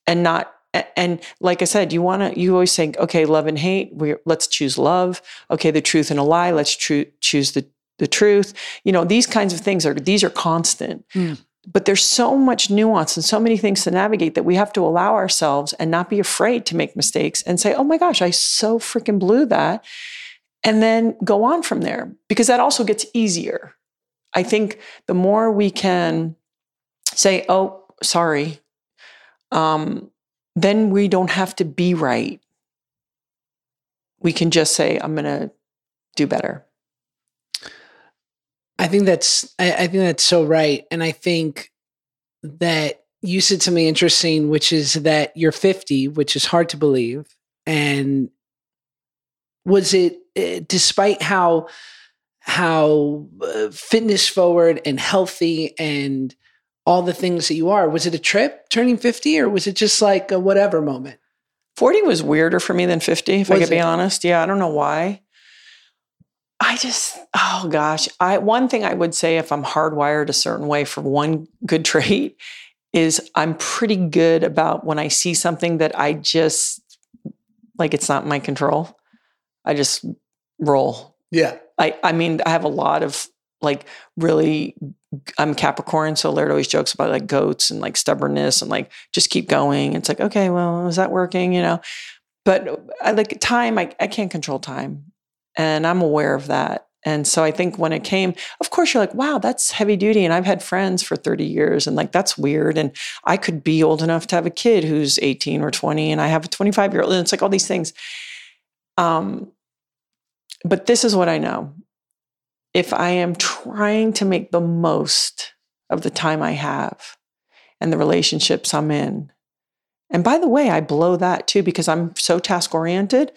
and not and like I said, you want to, you always think, okay, love and hate, we let's choose love. Okay, the truth and a lie, let's tr- choose the, the truth. You know, these kinds of things are, these are constant. Mm. But there's so much nuance and so many things to navigate that we have to allow ourselves and not be afraid to make mistakes and say, oh my gosh, I so freaking blew that. And then go on from there because that also gets easier. I think the more we can say, oh, sorry, um, then we don't have to be right. We can just say, I'm going to do better. I think that's I, I, think that's so right, and I think that you said something interesting, which is that you're 50, which is hard to believe, and was it eh, despite how how uh, fitness forward and healthy and all the things that you are. Was it a trip turning 50 or was it just like a whatever moment? 40 was weirder for me than 50, if was I could it? be honest. Yeah, I don't know why. I just, oh gosh. I one thing I would say if I'm hardwired a certain way for one good trait is I'm pretty good about when I see something that I just like it's not my control. I just roll. Yeah. I I mean, I have a lot of like really I'm Capricorn, so Laird always jokes about like goats and like stubbornness and like just keep going. It's like, okay, well, is that working? You know? But I like time, I, I can't control time. And I'm aware of that. And so I think when it came, of course, you're like, wow, that's heavy duty. And I've had friends for 30 years and like, that's weird. And I could be old enough to have a kid who's 18 or 20, and I have a 25 year old. And it's like all these things. Um, but this is what I know if I am trying to make the most of the time I have and the relationships I'm in. And by the way, I blow that too because I'm so task oriented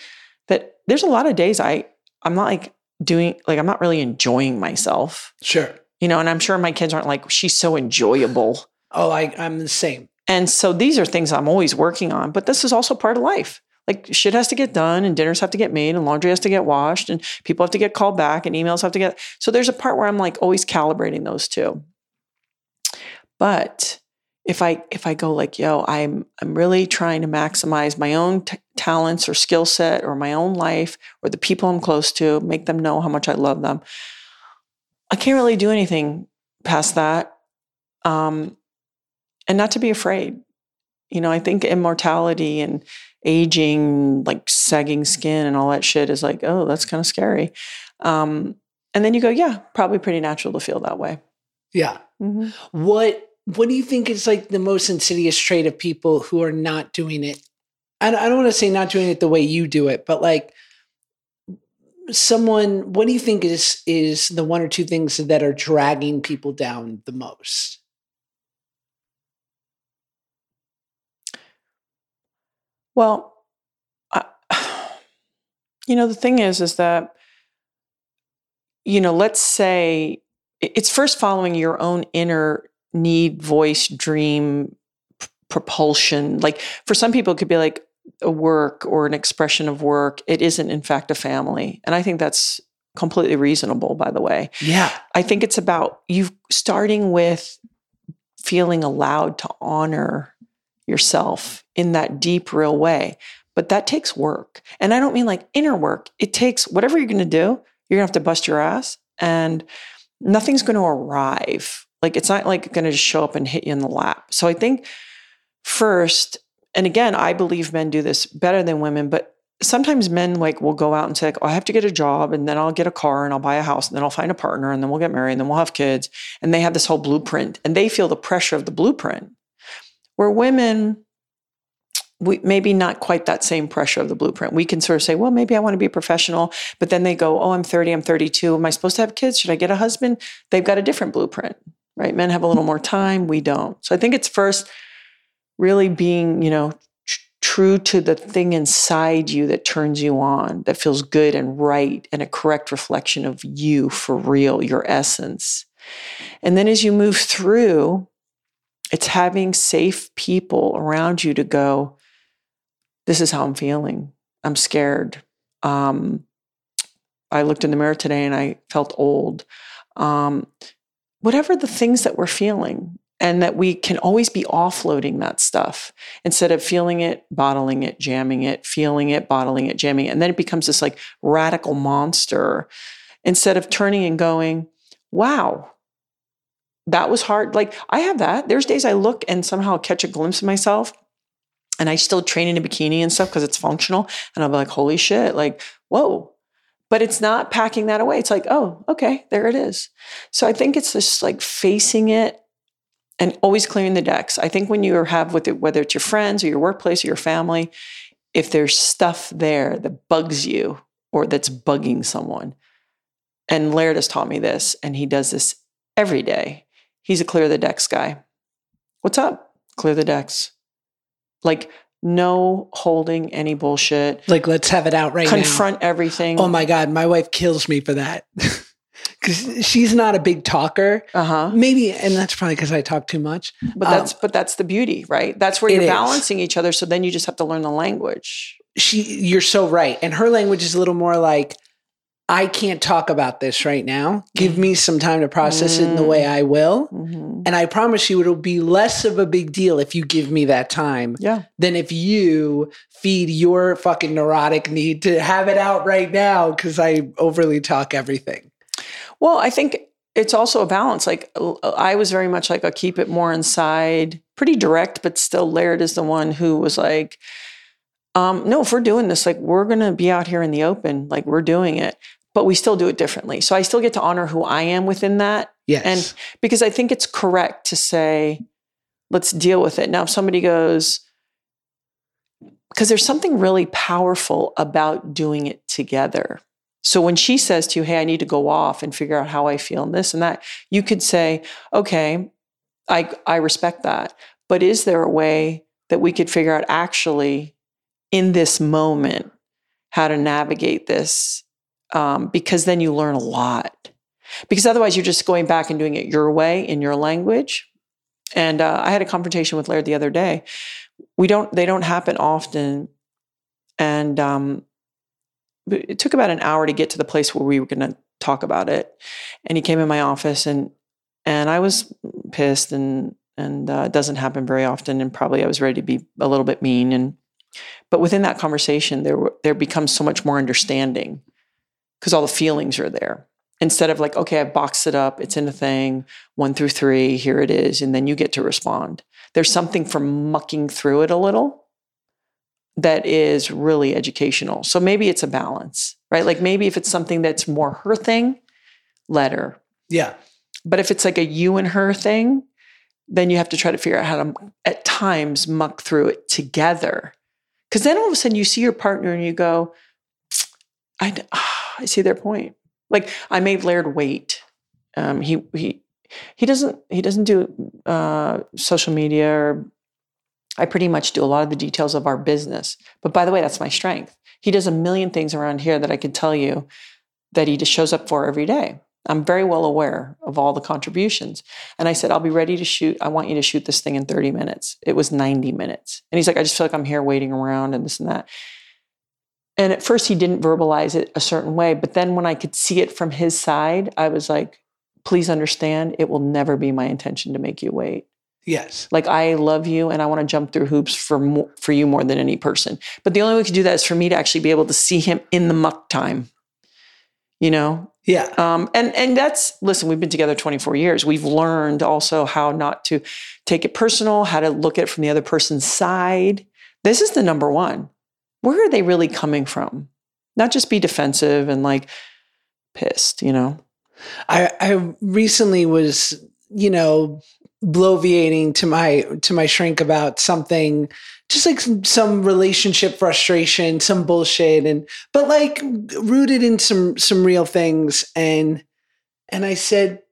that there's a lot of days I I'm not like doing like I'm not really enjoying myself. Sure. You know, and I'm sure my kids aren't like, she's so enjoyable. Oh, I, I'm the same. And so these are things I'm always working on, but this is also part of life. Like shit has to get done and dinners have to get made and laundry has to get washed and people have to get called back and emails have to get. So there's a part where I'm like always calibrating those two. But if I if I go like, yo, I'm I'm really trying to maximize my own t- talents or skill set or my own life or the people I'm close to, make them know how much I love them. I can't really do anything past that. Um, and not to be afraid. You know, I think immortality and aging, like sagging skin and all that shit is like, oh, that's kind of scary. Um, and then you go, yeah, probably pretty natural to feel that way. Yeah. Mm-hmm. What What do you think is like the most insidious trait of people who are not doing it? I don't, want to say not doing it the way you do it, but like someone. What do you think is is the one or two things that are dragging people down the most? Well, I, you know, the thing is, is that, you know, let's say it's first following your own inner need, voice, dream, p- propulsion. Like for some people, it could be like a work or an expression of work. It isn't, in fact, a family. And I think that's completely reasonable, by the way. Yeah. I think it's about you starting with feeling allowed to honor yourself in that deep, real way. But that takes work. And I don't mean like inner work. It takes whatever you're going to do, you're going to have to bust your ass and nothing's going to arrive. Like it's not like going to just show up and hit you in the lap. So I think first, and again, I believe men do this better than women, but sometimes men like will go out and say, like, oh, I have to get a job and then I'll get a car and I'll buy a house and then I'll find a partner and then we'll get married and then we'll have kids. And they have this whole blueprint and they feel the pressure of the blueprint. Where women, we maybe not quite that same pressure of the blueprint. We can sort of say, well, maybe I want to be a professional, but then they go, oh, I'm 30, I'm 32. Am I supposed to have kids? Should I get a husband? They've got a different blueprint, right? Men have a little more time, we don't. So I think it's first really being, you know, tr- true to the thing inside you that turns you on, that feels good and right and a correct reflection of you for real, your essence. And then as you move through, it's having safe people around you to go, this is how I'm feeling. I'm scared. Um, I looked in the mirror today and I felt old. Um, whatever the things that we're feeling, and that we can always be offloading that stuff instead of feeling it, bottling it, jamming it, feeling it, bottling it, jamming it. And then it becomes this like radical monster instead of turning and going, wow, that was hard. Like I have that. There's days I look and somehow catch a glimpse of myself and I still train in a bikini and stuff because it's functional. And I'm like, holy shit, like, whoa. But it's not packing that away. It's like, oh, okay, there it is. So I think it's just like facing it and always clearing the decks. I think when you have with it, whether it's your friends or your workplace or your family, if there's stuff there that bugs you or that's bugging someone, and Laird has taught me this, and he does this every day. He's a clear the decks guy. What's up? Clear the decks. Like no holding any bullshit. Like, let's have it out right now. Confront everything. Oh my God, my wife kills me for that. Because she's not a big talker. Uh huh. Maybe, and that's probably because I talk too much. But Um, that's but that's the beauty, right? That's where you're is. balancing each other. So then you just have to learn the language. she you're so right and her language is a little more like i can't talk about this right now give me some time to process it in the way i will Mhm. and i promise you it'll be less of a big deal if you give me that time Yeah. than if you feed your fucking neurotic need to have it out right now because i overly talk everything Well, I think it's also a balance. Like I was very much like a keep it more inside, pretty direct, but still Laird is the one who was like, um, no, if we're doing this, like we're gonna be out here in the open, like we're doing it, but we still do it differently. So I still get to honor who I am within that. yes And because I think it's correct to say, let's deal with it. Now, if somebody goes, because there's something really powerful about doing it together. So when she says to you, hey, I need to go off and figure out how I feel and this and that, you could say, okay, I, I respect that. But is there a way that we could figure out actually in this moment how to navigate this? Um, because then you learn a lot. because otherwise you're just going back and doing it your way in your language. And uh, I had a confrontation with Laird the other day. We don't, they don't happen often. And um, it took about an hour to get to the place where we were going to talk about it. And he came in my office and, and I was pissed and, and uh, it doesn't happen very often. And probably I was ready to be a little bit mean. And, but within that conversation, there, there becomes so much more understanding because all the feelings are there instead of like, okay, I've boxed it up, it's in a thing, one through three, here it is, and then you get to respond. There's something from mucking through it a little that is really educational. So maybe it's a balance, right? Like maybe if it's something that's more her thing, let her. Yeah. But if it's like a you and her thing, then you have to try to figure out how to, at times, muck through it together. Because then all of a sudden you see your partner and you go, I, ah, I see their point. Like I made Laird wait. Um, he he he doesn't he doesn't do uh, social media or I pretty much do a lot of the details of our business. But by the way, that's my strength. He does a million things around here that I could tell you that he just shows up for every day. I'm very well aware of all the contributions. And I said, I'll be ready to shoot. I want you to shoot this thing in 30 minutes. It was 90 minutes. And he's like, I just feel like I'm here waiting around and this and that. And at first, he didn't verbalize it a certain way. But then when I could see it from his side, I was like, please understand, it will never be my intention to make you wait. Yes. Like I love you and I want to jump through hoops for mo- for you more than any person. But the only way we could do that is for me to actually be able to see him in the muck time. You know? Yeah. Um, and and that's listen, we've been together 24 years. We've learned also how not to take it personal, how to look at it from the other person's side. This is the number one where are they really coming from? Not just be defensive and like pissed, you know? I, I recently was, you know, bloviating to my to my shrink about something just like some, some relationship frustration some bullshit and but like rooted in some some real things and and i said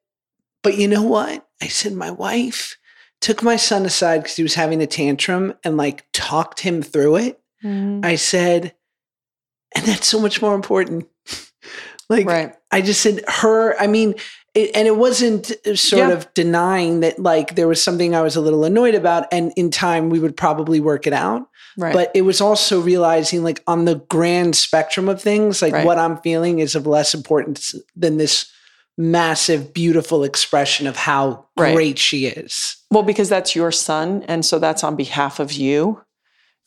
but you know what i said my wife took my son aside because he was having a tantrum and like talked him through it Mm-hmm. I said, and that's so much more important. like, Right. I just said, her, I mean, it, and it wasn't sort Yeah. of denying that, like, there was something I was a little annoyed about, and in time we would probably work it out. Right. But it was also realizing, like, on the grand spectrum of things, like, Right. what I'm feeling is of less importance than this massive, beautiful expression of how Right. great she is. well, because that's your son. And so that's on behalf of you.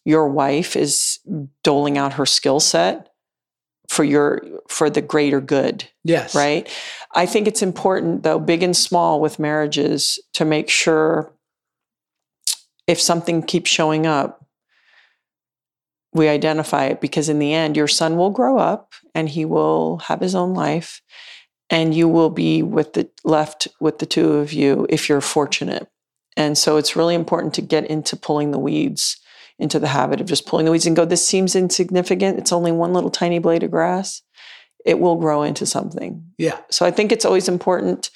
Your wife is doling out her skill set for your for the greater good. Yes. right? I think it's important, though, big and small with marriages, to make sure if something keeps showing up, we identify it because in the end, your son will grow up and he will have his own life, and you will be with the left with the two of you if you're fortunate. And so it's really important to get into pulling the weeds, into the habit of just pulling the weeds and go, this seems insignificant. It's only one little tiny blade of grass. It will grow into something. Yeah. So I think it's always important.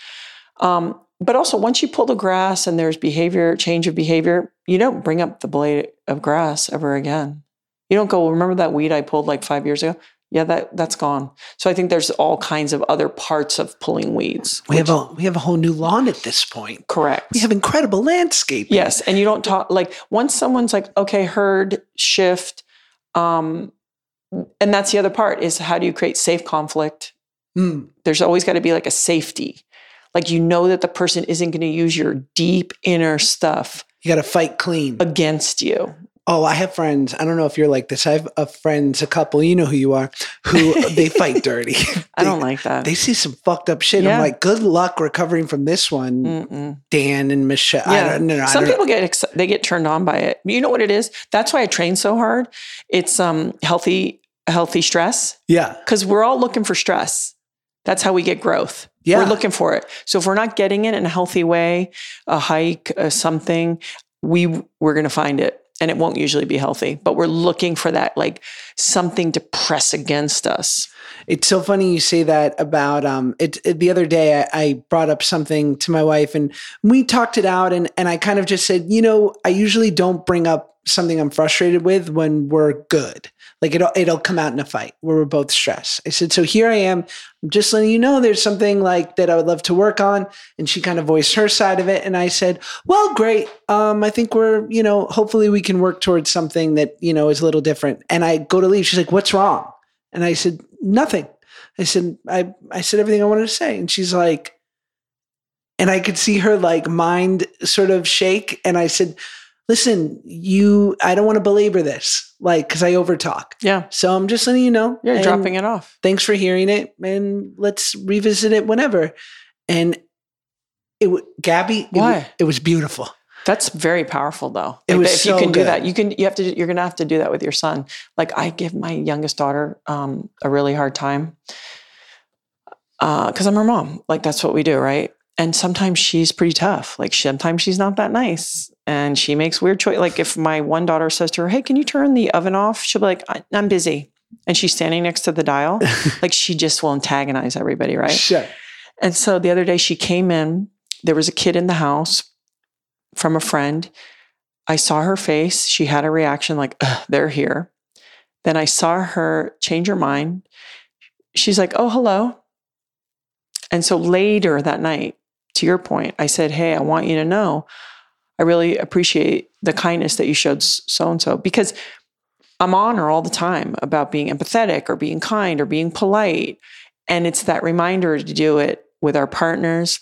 Um, but also, once you pull the grass and there's behavior, change of behavior, you don't bring up the blade of grass ever again. You don't go, remember that weed I pulled like five years ago? Yeah, that that's gone. So I think there's all kinds of other parts of pulling weeds. We have a we have a whole new lawn at this point. correct. We have incredible landscaping. Yes, and you don't talk like once someone's like, okay, herd shift, um, and that's the other part is how do you create safe conflict? Mm. There's always got to be like a safety, like you know that the person isn't going to use your deep inner stuff You got to fight clean. against you. Oh, I have friends. I don't know if you're like this. I have a friends, a couple. You know who you are. Who they fight dirty. I don't like that. They see some fucked up shit. I'm like, good luck recovering from this one, Mm-mm. Dan and Michelle. I Yeah, don't, no, no, some people get ex- they get turned on by it. You know what it is? That's why I train so hard. It's um healthy healthy stress. Yeah, because we're all looking for stress. That's how we get growth. Yeah. We're looking for it. So if we're not getting it in a healthy way, a hike, something, we we're going to find it, and it won't usually be healthy. But we're looking for that, like something to press against us. It's so funny you say that about um it, it- the other day I, I brought up something to my wife and we talked it out and and I kind of just said, you know, I usually don't bring up something I'm frustrated with when we're good. Like it'll it'll come out in a fight where we're both stressed. I said, so here I am. I'm just letting you know there's something like that I would love to work on. And she kind of voiced her side of it. And I said, well, great. Um, I think we're, you know, hopefully we can work towards something that, you know, is a little different. And I go to leave. She's like, what's wrong? And I said, nothing. I said, I, I said everything I wanted to say. And she's like, and I could see her like mind sort of shake. And I said, listen, you, I don't want to belabor this, like, cause I overtalk. Yeah. So I'm just letting you know. You're dropping it off. Thanks for hearing it. And let's revisit it whenever. And it, Gabby, it, Why? it was beautiful. That's very powerful though. It Like, was if so you can do good. that, you can you have to you're gonna have to do that with your son. Like I give my youngest daughter um, a really hard time. because I'm her mom. Like that's what we do, right? And sometimes she's pretty tough. Like sometimes she's not that nice, and she makes weird choice. Like if my one daughter says to her, "Hey, can you turn the oven off?" She'll be like, "I'm busy," and she's standing next to the dial. like she just will antagonize everybody, right? Sure. And so the other day she came in, there was a kid in the house from a friend. I saw her face. She had a reaction like, "Ugh, they're here. Then I saw her change her mind. She's like, oh, hello. And so later that night, to your point, I said, hey, I want you to know I really appreciate the kindness that you showed so and so because I'm on her all the time about being empathetic or being kind or being polite. And it's that reminder to do it with our partners.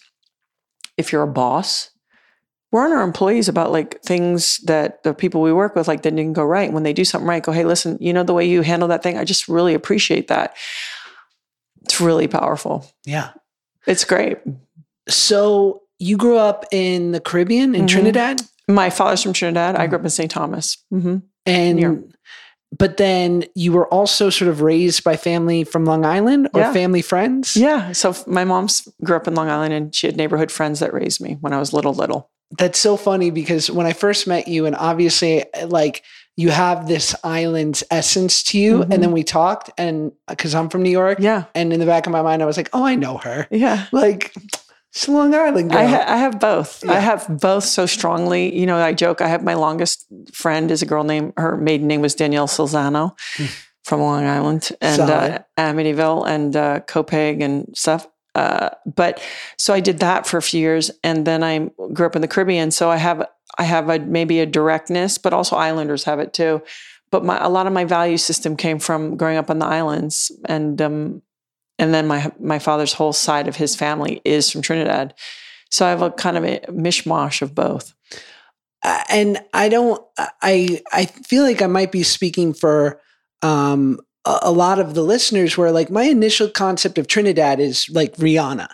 If you're a boss, we're on our employees about like things that the people we work with like that didn't go right. When they do something right, go, hey, listen, you know the way you handle that thing? I just really appreciate that. It's really powerful. Yeah. It's great. So you grew up in the Caribbean in Mhm. Trinidad My father's from Trinidad. I grew up in St. Thomas. hmm and but then you were also sort of raised by family from Long Island or Yeah. family friends. Yeah. So my mom's grew up in Long Island and she had neighborhood friends that raised me when I was little, little. That's so funny because when I first met you, and obviously, like, you have this island's essence to you. Mhm. And then we talked, and because I'm from New York, Yeah. and in the back of my mind, I was like, oh, I know her. Yeah. Like, it's a Long Island girl. I, ha- I have both. Yeah. I have both so strongly. You know, I joke. I have my longest friend is a girl named her maiden name was Danielle Silzano from Long Island and uh, Amityville and uh, Copiague and stuff. Uh, but so I did that for a few years, and then I grew up in the Caribbean. So I have I have a maybe a directness, but also Islanders have it too. But my a lot of my value system came from growing up on the islands, and um, and then my my father's whole side of his family is from Trinidad. So I have a kind of a mishmash of both. Uh, and I don't. I I feel like I might be speaking for um, a, a lot of the listeners. Where like my initial concept of Trinidad is like Rihanna,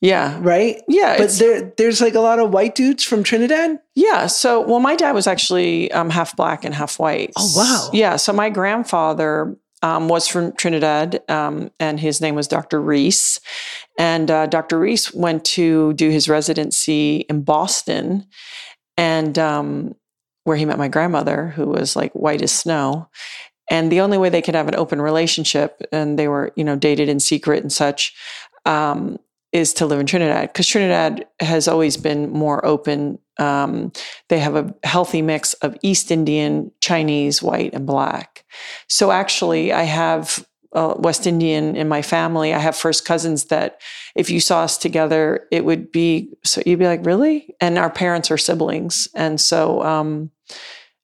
Yeah. right? Yeah. But there, there's like a lot of white dudes from Trinidad. yeah. So, well, my dad was actually um, half black and half white. Oh, wow. Yeah. So my grandfather um, was from Trinidad, um, and his name was Dr. Reece. And uh, Dr. Reece went to do his residency in Boston, and um, where he met my grandmother, who was like white as snow. And the only way they could have an open relationship, and they were, you know, dated in secret and such, um, is to live in Trinidad because Trinidad has always been more open. Um, they have a healthy mix of East Indian, Chinese, white, and black. So actually, I have uh, West Indian in my family. I have first cousins that, if you saw us together, it would be so you'd be like, really? And our parents are siblings, and so um,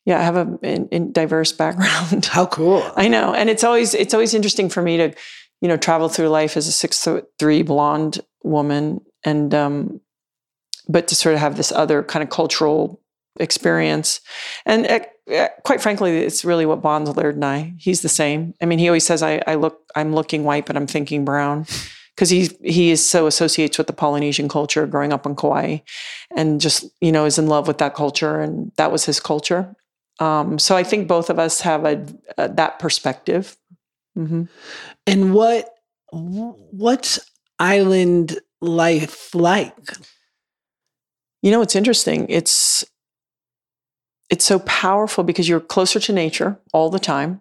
yeah, I have a in, in diverse background. How cool! I know, and it's always it's always interesting for me to, you know, travel through life as a six three blonde woman, and um, but to sort of have this other kind of cultural experience, and uh, quite frankly, it's really what bonds Laird and I. He's the same. I mean, he always says, "I, I look, I'm looking white, but I'm thinking brown." Because he he is so associates with the Polynesian culture, growing up on Kauai, and just you know is in love with that culture, and that was his culture. Um, so I think both of us have a, a that perspective. hmm And what what's island life like? You know, it's interesting. It's it's so powerful because you're closer to nature all the time.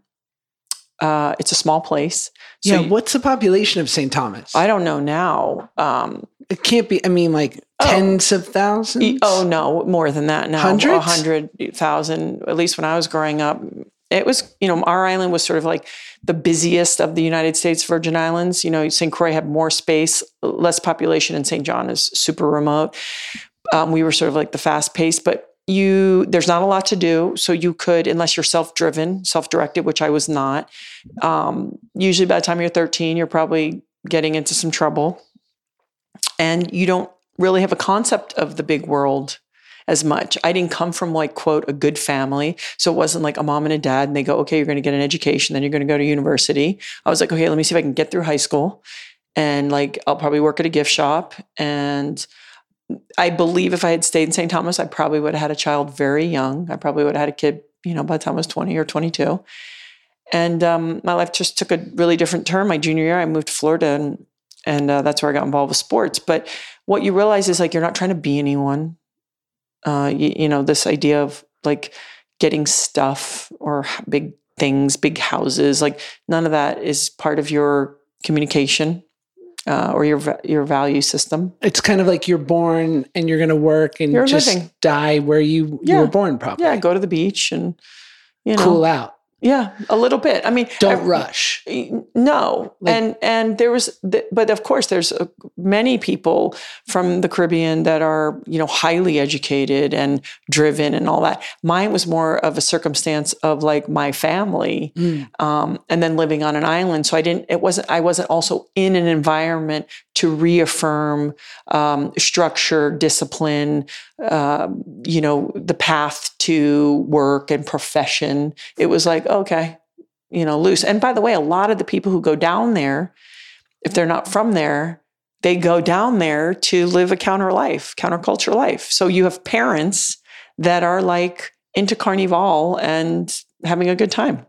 Uh, it's a small place. So yeah. you- What's the population of St. Thomas? I don't know now. Um, it can't be. I mean, like Oh. tens of thousands. Oh no, more than that now. Hundreds? A hundred thousand. At least when I was growing up, it was. You know, our island was sort of like the busiest of the United States Virgin Islands. You know, St. Croix had more space, less population, and St. John is super remote. Um, we were sort of like the fast pace, but you there's not a lot to do so you could unless you're self-driven self-directed which i was not um, usually by the time you're 13 you're probably getting into some trouble and you don't really have a concept of the big world as much. I didn't come from like quote a good family, so it wasn't like a mom and a dad and they go, "Okay, you're going to get an education, then you're going to go to university." I was like, "Okay, let me see if I can get through high school." And like I'll probably work at a gift shop and I believe if I had stayed in St. Thomas, I probably would have had a child very young. I probably would have had a kid, you know, by the time I was 20 or 22. And um, my life just took a really different turn. My junior year, I moved to Florida and and uh, that's where I got involved with sports. But what you realize is like you're not trying to be anyone. Uh, you, you know, this idea of like getting stuff or big things, big houses, like none of that is part of your communication uh, or your your value system. It's kind of like you're born and you're going to work and You're just living. die where you, you were born, probably. Yeah, go to the beach and you know, cool out. Yeah, a little bit. I mean, Don't I- rush. No, Like- and and there was, th- but of course, there's uh, many people from the Caribbean that are you know highly educated and driven and all that. Mine was more of a circumstance of like my family, Mm. um, and then living on an island. So I didn't. It wasn't. I wasn't also in an environment to reaffirm um, structure, discipline. Um, you know, the path to work and profession. It was like okay, you know, loose. And by the way, a lot of the people who go down there, if they're not from there, they go down there to live a counter life, counterculture life. So you have parents that are like into carnival and having a good time.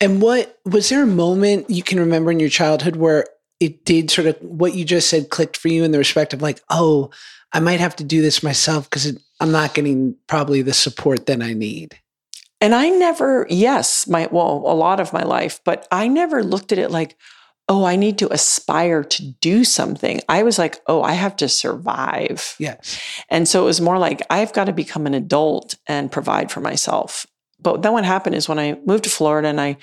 And what was there a moment you can remember in your childhood where it did sort of what you just said clicked for you in the respect of like, oh, I might have to do this myself because I'm not getting probably the support that I need. And I never, yes, my well, a lot of my life, but I never looked at it like, oh, I need to aspire to do something. I was like, oh, I have to survive. Yes. And so it was more like I've got to become an adult and provide for myself. But then what happened is when I moved to Florida and I,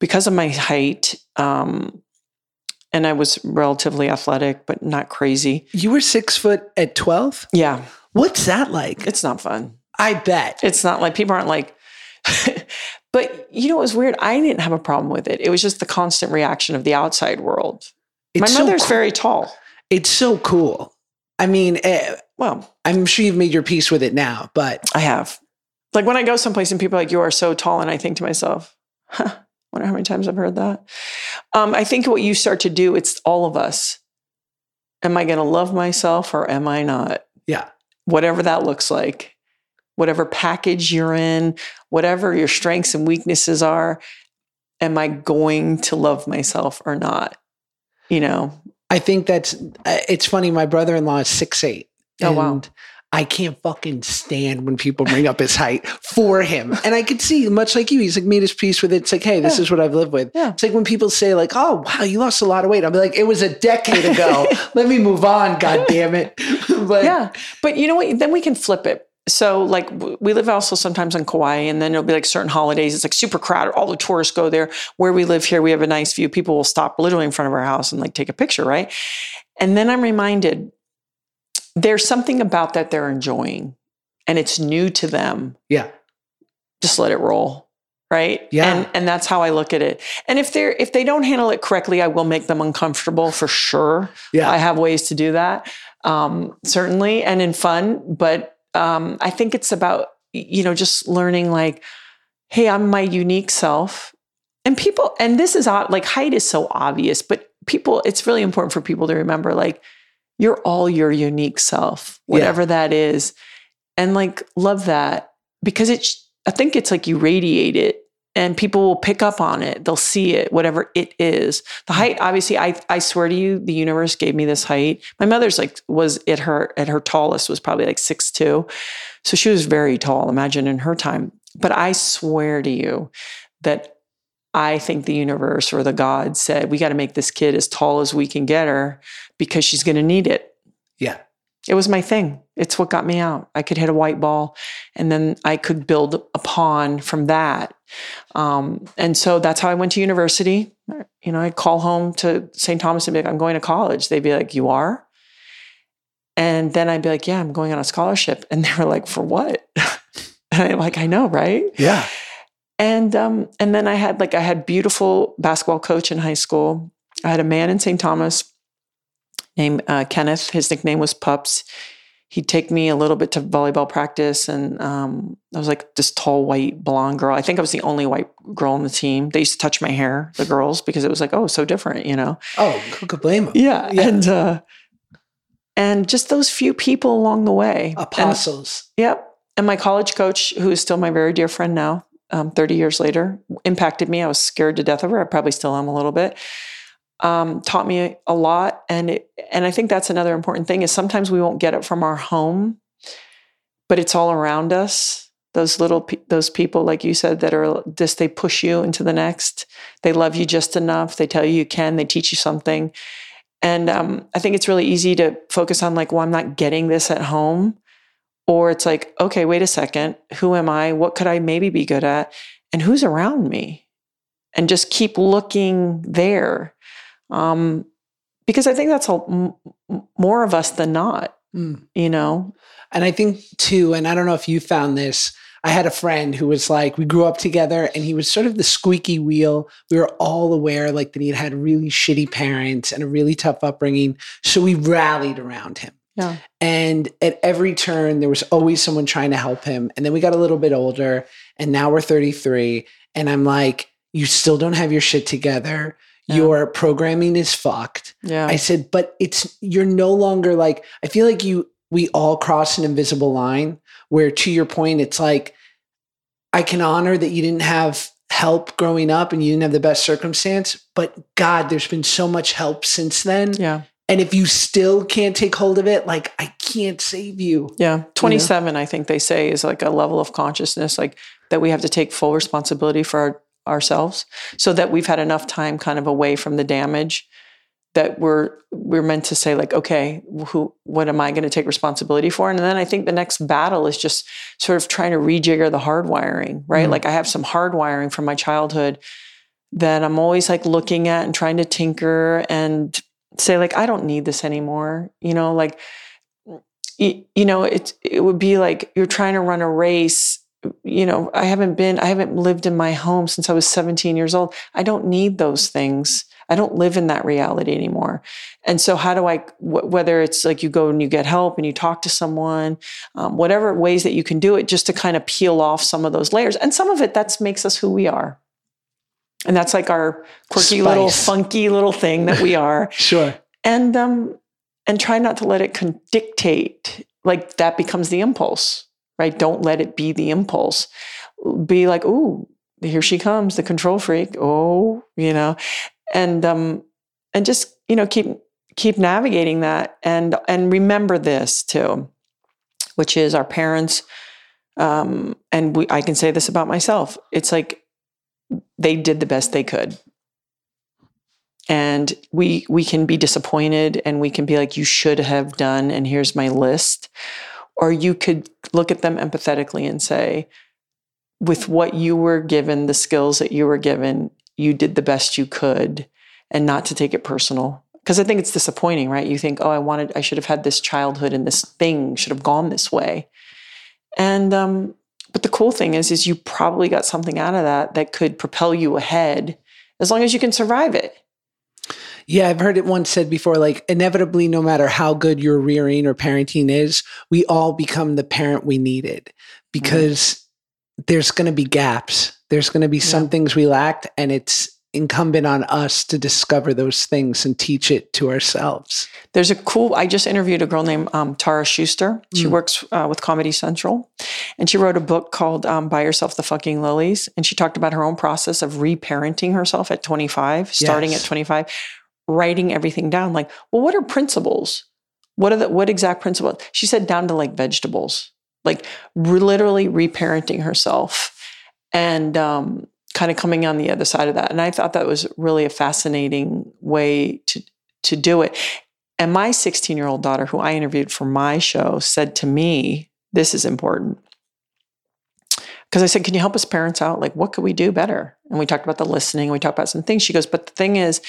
because of my height, um, and I was relatively athletic, but not crazy. You were six foot at 12? Yeah, What's that like? it's not fun. I bet. It's not like people aren't like, but you know, it was weird. I didn't have a problem with it. It was just the constant reaction of the outside world. It's my so mother's cool. very tall. It's so cool. I mean, eh, Well, I'm sure you've made your peace with it now, but I have. Like when I go someplace and people are like, you are so tall. And I think to myself, huh, wonder how many times I've heard that. Um, I think what you start to do, it's all of us. Am I going to love myself or am I not? yeah. Whatever that looks like, whatever package you're in, whatever your strengths and weaknesses are, am I going to love myself or not? You know, I think that's uh, it's funny. My brother in law is six eight. Oh, wow. I can't fucking stand when people bring up his height for him. And I could see, much like you, he's like made his peace with it. It's like, hey, this Yeah. is what I've lived with. Yeah. It's like when people say, like, oh wow, you lost a lot of weight. I'll be like, it was a decade ago. Let me move on, god damn it. but yeah. But you know what? Then we can flip it. So, like, we live also sometimes in Kauai, and then it'll be like certain holidays. It's like super crowded. All the tourists go there. Where we live here, we have a nice view. People will stop literally in front of our house and like take a picture, right? And then I'm reminded there's something about that they're enjoying, and it's new to them. yeah. Just let it roll, right? Yeah. And and that's how I look at it. And if they're if they don't handle it correctly, I will make them uncomfortable for sure. Yeah. I have ways to do that, um, certainly, and in fun. But um, I think it's about you know just learning like, hey, I'm my unique self, and people, and this is like height is so obvious, but people, it's really important for people to remember like you're all your unique self, Yeah. whatever that is, and like love that because it's. I think it's like you radiate it and people will pick up on it. They'll see it, whatever it is. The mm. height, obviously, I I swear to you, the universe gave me this height. My mother's like was at her at her tallest was probably like six two, so she was very tall. Imagine in her time. But I swear to you that I think the universe or the God said, we got to make this kid as tall as we can get her because she's going to need it. Yeah. It was my thing. It's what got me out. I could hit a white ball and then I could build upon from that. Um, and so that's how I went to university. You know, I'd call home to St. Thomas and be like, I'm going to college. They'd be like, You are? And then I'd be like, Yeah, I'm going on a scholarship. And they were like, For what? and I'm like, I know, right? Yeah. And um, and then I had like I had beautiful basketball coach in high school. I had a man in St. Thomas named uh, Kenneth. His nickname was Pups. He'd take me a little bit to volleyball practice, and um, I was like this tall, white, blonde girl. I think I was the only white girl on the team. They used to touch my hair, the girls, because it was like, oh, so different, you know? Oh, who could blame him? Yeah, yeah. and uh, and just those few people along the way, apostles. And, yep. And my college coach, who is still my very dear friend now, um, 30 years later, impacted me. I was scared to death of her. I probably still am a little bit um, taught me a lot, and it, and I think that's another important thing is sometimes we won't get it from our home, but it's all around us. Those little those people, like you said, that are just they push you into the next. They love you just enough. They tell you you can. They teach you something, and um, I think it's really easy to focus on like, well, I'm not getting this at home, or it's like, okay, wait a second, who am I? What could I maybe be good at? And who's around me? And just keep looking there um, because I think that's a, m- more of us than not, mm. you know? And I think too, and I don't know if you found this, I had a friend who was like, we grew up together and he was sort of the squeaky wheel. We were all aware like that he had had really shitty parents and a really tough upbringing. So we rallied around him. Yeah. And at every turn, there was always someone trying to help him. And then we got a little bit older and now we're 33. And I'm like, you still don't have your shit together yeah. your programming is fucked. Yeah. I said, but it's you're no longer like I feel like you we all cross an invisible line where to your point it's like I can honor that you didn't have help growing up and you didn't have the best circumstance, but God, there's been so much help since then. Yeah. And if you still can't take hold of it, like I can't save you. Yeah. 27, you know? I think they say is like a level of consciousness, like that we have to take full responsibility for our ourselves so that we've had enough time kind of away from the damage that we're we're meant to say like okay who what am i going to take responsibility for? And then i think the next battle is just sort of trying to rejigger the hardwiring right? Mm-hmm. like i have some hardwiring from my childhood that i'm always like looking at and trying to tinker and say like i don't need this anymore you know? Like you, you know it it would be like you're trying to run a race you know, I haven't been, I haven't lived in my home since I was 17 years old. I don't need those things. I don't live in that reality anymore. And so, how do I, wh- whether it's like you go and you get help and you talk to someone, um, whatever ways that you can do it, just to kind of peel off some of those layers. And some of it that makes us who we are. And that's like our quirky Spice. little funky little thing that we are. sure. And, um, and try not to let it con- dictate, like that becomes the impulse right? Don't let it be the impulse. Be like, oh, here she comes, the control freak. Oh, you know, and um, and just you know keep keep navigating that, and and remember this too, which is our parents. Um, and we, I can say this about myself. It's like they did the best they could and we we can be disappointed and we can be like you should have done and here's my list or you could look at them empathetically and say, with what you were given, the skills that you were given, you did the best you could, and not to take it personal. Because I think it's disappointing, right? You think, oh, I wanted, I should have had this childhood and this thing should have gone this way. And, um, but the cool thing is, is you probably got something out of that that could propel you ahead as long as you can survive it. Yeah, I've heard it once said before like, inevitably, no matter how good your rearing or parenting is, we all become the parent we needed because mm-hmm. there's going to be gaps. There's going to be some things we lacked, and it's incumbent on us to discover those things and teach it to ourselves. There's a cool, I just interviewed a girl named um, Tara Schuster. She mm. works uh, with Comedy Central. And she wrote a book called um, Buy Yourself the Fucking Lilies. And she talked about her own process of reparenting herself at 25, starting yes. at 25, writing everything down like well what are principles what are the what exact principles she said down to like vegetables like literally reparenting herself and um kind of coming on the other side of that. And I thought that was really a fascinating way to to do it. And my 16 year old daughter, who I interviewed for my show, said to me, This is important. Because I said, Can you help us parents out? Like, what could we do better? And we talked about the listening, we talked about some things. She goes, But the thing is,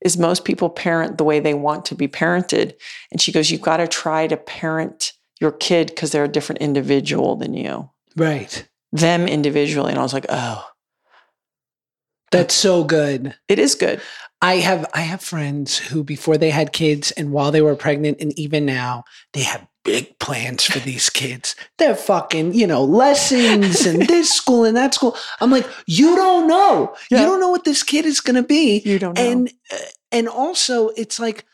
is most people parent the way they want to be parented. And she goes, You've got to try to parent your kid because they're a different individual than you. Right. Them individually. And I was like, Oh, That's so good. it is good. I have I have friends who before they had kids and while they were pregnant and even now they have big plans for these kids. They're fucking, you know, lessons and this school and that school. I'm like, you don't know. Yeah. You don't know what this kid is going to be. You don't know. And uh, and also it's like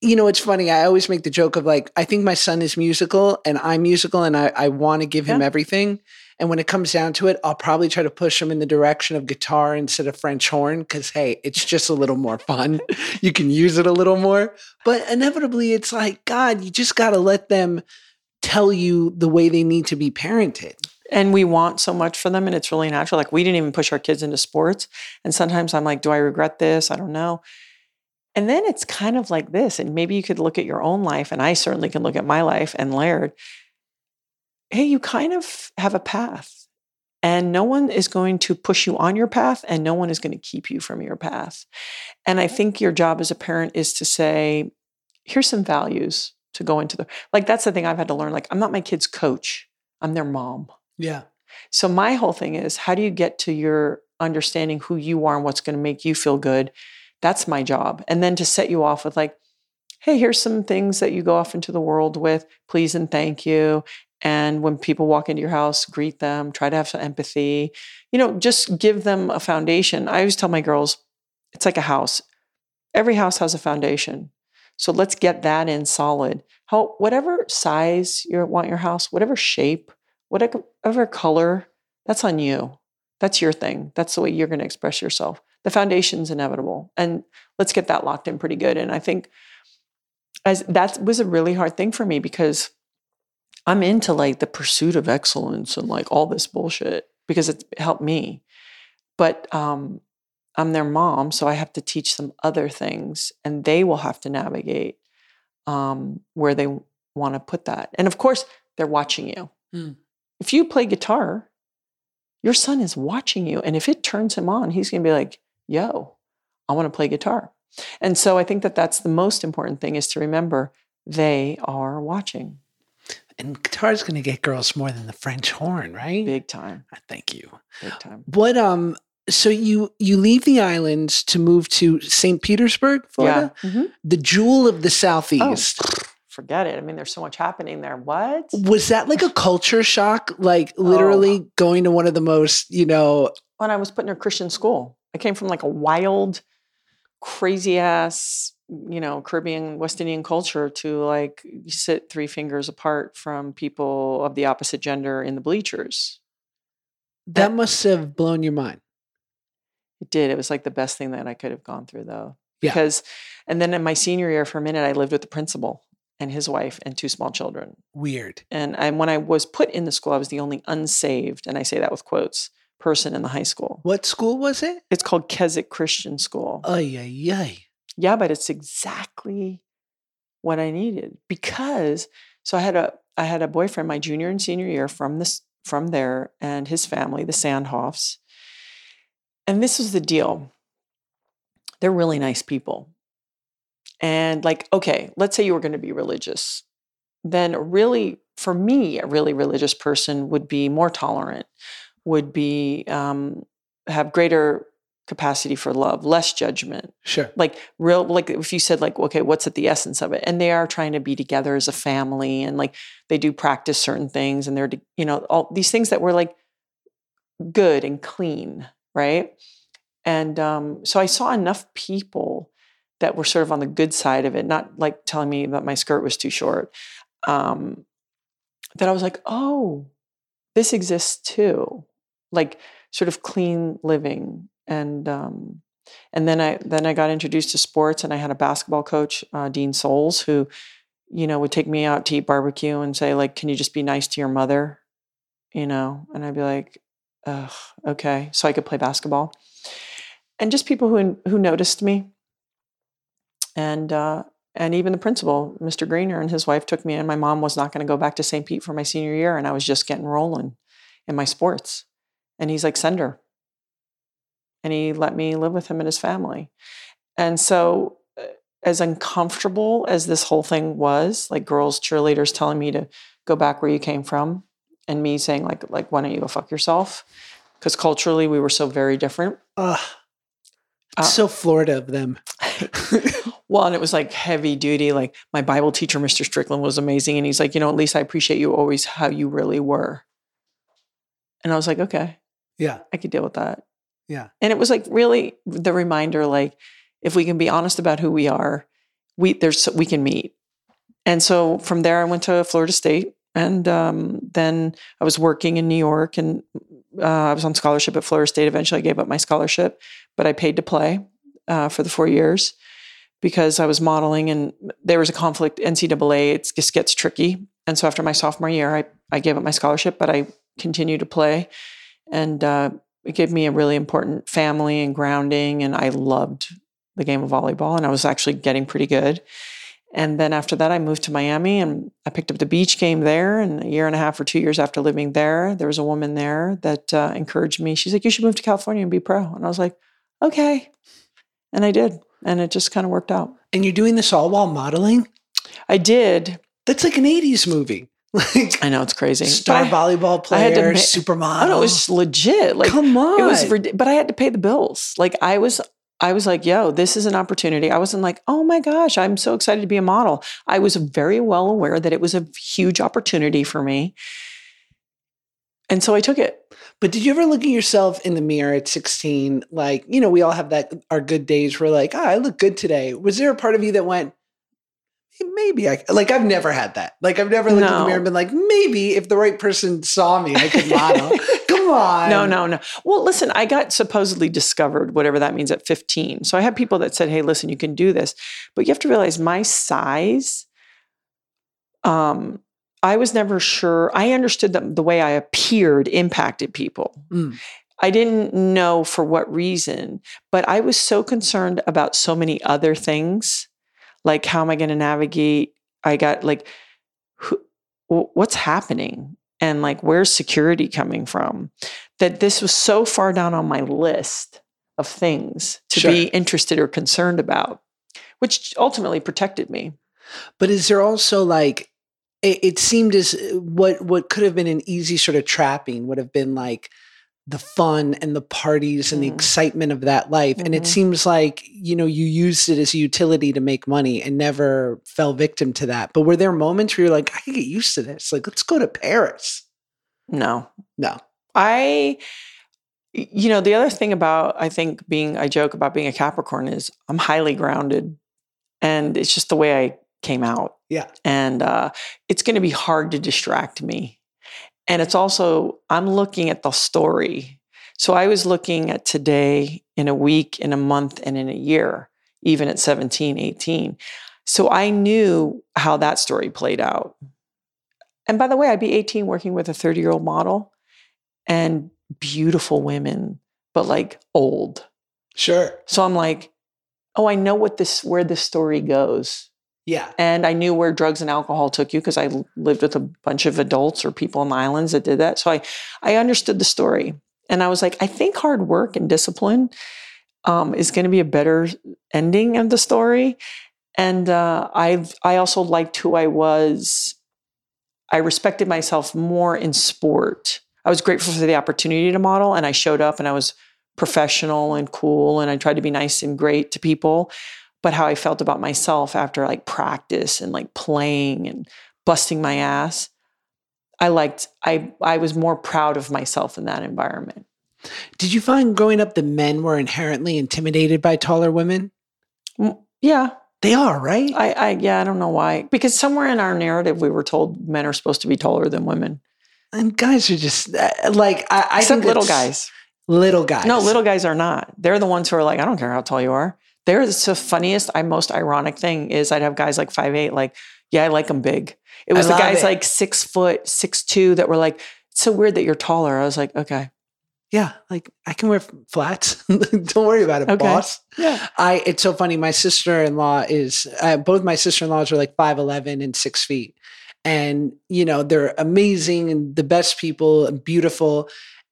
you know, it's funny. I always make the joke of like, I think my son is musical and I'm musical and I, I want to give him Yeah. everything. And when it comes down to it, I'll probably try to push them in the direction of guitar instead of French horn because, hey, it's just a little more fun. you can use it a little more. But inevitably, it's like, God, you just got to let them tell you the way they need to be parented. and we want so much for them and it's really natural like we didn't even push our kids into sports and sometimes i'm like do i regret this i don't know and then it's kind of like this and maybe you could look at your own life and i certainly can look at my life and laird hey you kind of have a path and no one is going to push you on your path and no one is going to keep you from your path and i think your job as a parent is to say here's some values to go into the like that's the thing i've had to learn like i'm not my kid's coach i'm their mom Yeah. so my whole thing is how do you get to your understanding who you are and what's going to make you feel good? That's my job. And then to set you off with like, hey, here's some things that you go off into the world with, please and thank you. And when people walk into your house, greet them, try to have some empathy. You know, just give them a foundation. I always tell my girls, it's like a house. Every house has a foundation. So let's get that in solid. How whatever size you want your house, whatever shape, whatever color, that's on you. That's your thing. That's the way you're going to express yourself. The foundation's inevitable. And let's get that locked in pretty good. And I think as that was a really hard thing for me because I'm into like the pursuit of excellence and like all this bullshit because it's helped me. But um I'm their mom, so I have to teach them other things and they will have to navigate um where they want to put that. And of course, they're watching you. Mm. If you play guitar, your son is watching you. And if it turns him on, he's going to be like, yo, I want to play guitar. And so I think that that's the most important thing is to remember they are watching And guitar's going to get girls more than the French horn, right? big time, Thank you. big time. What um so you you leave the islands to move to St. Petersburg, Florida? Yeah. Mhm. The jewel of the southeast. Forget it. I mean, there's so much happening there. What? Was that like a culture shock? Like literally going to one of the most, you know, When I was put in a Christian school, I came from like a wild, crazy ass, you know, Caribbean, West Indian culture to like sit three fingers apart from people of the opposite gender in the bleachers. that must have blown your mind. It did. It was like the best thing that I could have gone through, though. Yeah. Because, and then in my senior year, for a minute, I lived with the principal and his wife and two small children. Weird. And I, when I was put in the school, I was the only unsaved, and I say that with quotes, person in the high school. What school was it? It's called Keswick Christian School. Ay ay ay. Yeah, but it's exactly what I needed because so I had a I had a boyfriend my junior and senior year from this from there and his family, the Sandhoffs. And this was the deal. They're really nice people. And like, okay, let's say you were going to be religious. Then really, for me, a really religious person would be more tolerant, would be um, have greater capacity for love, less judgment, Sure. like real like if you said like okay what's at the essence of it? And they are trying to be together as a family and like they do practice certain things and they're you know all these things that were like good and clean right? And um, so i saw enough people that were sort of on the good side of it not like telling me that my skirt was too short um, that i was like oh this exists too. Like sort of clean living and um, and then I then I got introduced to sports, and I had a basketball coach, uh, Dean Souls, who, you know, would take me out to eat barbecue and say like, "Can you just be nice to your mother?" You know, and I'd be like, Ugh, okay, so I could play basketball, and just people who who noticed me, and uh, and even the principal, Mr. Greener, and his wife took me, and my mom was not going to go back to St. Pete for my senior year, and I was just getting rolling in my sports, and he's like, send her, and he let me live with him and his family, and so uh, as uncomfortable as this whole thing was, like girls cheerleaders telling me to go back where you came from, and me saying like like why don't you go fuck yourself? Because culturally we were so very different. Ugh. Uh, so Florida of them. Well, and it was like heavy duty. Like my Bible teacher, Mr. Strickland, was amazing, and he's like, you know, at least I appreciate you always how you really were. And I was like, okay, Yeah. I could deal with that. Yeah. And it was like really the reminder, like if we can be honest about who we are, we there's we can meet. And so from there, I went to Florida State, and um, then I was working in New York, and uh, I was on scholarship at Florida State. Eventually, I gave up my scholarship, but I paid to play uh, for the four years because I was modeling, and there was a conflict. NCAA, it just gets tricky, and so after my sophomore year, I I gave up my scholarship, but I continued to play, and uh, it gave me a really important family and grounding, and I loved the game of volleyball, and I was actually getting pretty good. And then after that, I moved to Miami and I picked up the beach game there. And a year and a half or two years after living there, there was a woman there that uh, encouraged me. She's like, You should move to California and be pro. And I was like, Okay. And I did. And it just kind of worked out. And you're doing this all while modeling? I did. That's like an 80s movie. Like I know it's crazy. star I- volleyball I player, had to ma- supermodel. I know it was legit. Like Come on. it was, but I had to pay the bills. Like I was, I was like, yo, this is an opportunity. I wasn't like, oh my gosh, I'm so excited to be a model. I was very well aware that it was a huge opportunity for me. And so I took it. But did you ever look at yourself in the mirror at 16? Like, you know, we all have that our good days where like, ah, I look good today. Was there a part of you that went, "Eh, maybe I like I've never had that. Like I've never looked in the mirror and been like, maybe if the right person saw me, I could model. Come on. No, no, no. Well, listen, I got supposedly discovered, whatever that means, at 15. So I had people that said, hey, listen, you can do this. But you have to realize my size, um, I was never sure. I understood that the way I appeared impacted people. Mm. I didn't know for what reason, but I was so concerned about so many other things. Like, how am I going to navigate? I got like, who, what's happening? And like, where's security coming from? That this was so far down on my list of things to Sure. be interested or concerned about, which ultimately protected me. But is there also like it, it seemed as uh, what what could have been an easy sort of trapping would have been like the fun and the parties and the Mhm. excitement of that life. And it Mhm. seems like, you know, you used it as a utility to make money and never fell victim to that. But were there moments where you're like, I could get used to this? Like, let's go to Paris. No, No. I, you know, the other thing about, I think being, I joke about being a Capricorn is I'm highly grounded and it's just the way I came out. Yeah. And uh, it's going to be hard to distract me. And it's also, I'm looking at the story. So I was looking at today in a week, in a month, and in a year, even at 17, 18. So I knew how that story played out. And by the way, I'd be 18 working with a 30 year old model and beautiful women, but like old. Sure. So I'm like, oh, I know what this where this story goes. Yeah. And I knew where drugs and alcohol took you because I lived with a bunch of adults or people on the islands that did that. So I I understood the story. And I was like, I think hard work and discipline um, is going to be a better ending of the story. And uh, I I also liked who I was. I respected myself more in sport. I was grateful for the opportunity to model, and I showed up, and I was professional and cool, and I tried to be nice and great to people. But how I felt about myself after like practice and like playing and busting my ass, I liked. I I was more proud of myself in that environment. Did you find growing up the men were inherently intimidated by taller women? Yeah, They are, right? I, I yeah, I don't know why. Because somewhere in our narrative, we were told men are supposed to be taller than women, and guys are just uh, like I, I except think little guys. Little guys. No, little guys are not. They're the ones who are like, I don't care how tall you are. They're the funniest, I most ironic thing is I'd have guys like five eight, like, yeah, I like them big. It I was the guys it. like six foot, six two that were like, it's so weird that you're taller. I was like, okay. Yeah, like I can wear flats. Don't worry about it, Okay. boss. Yeah. I it's so funny. My sister in law is uh, both my sister in laws are like five eleven and six feet, and you know they're amazing and the best people and beautiful,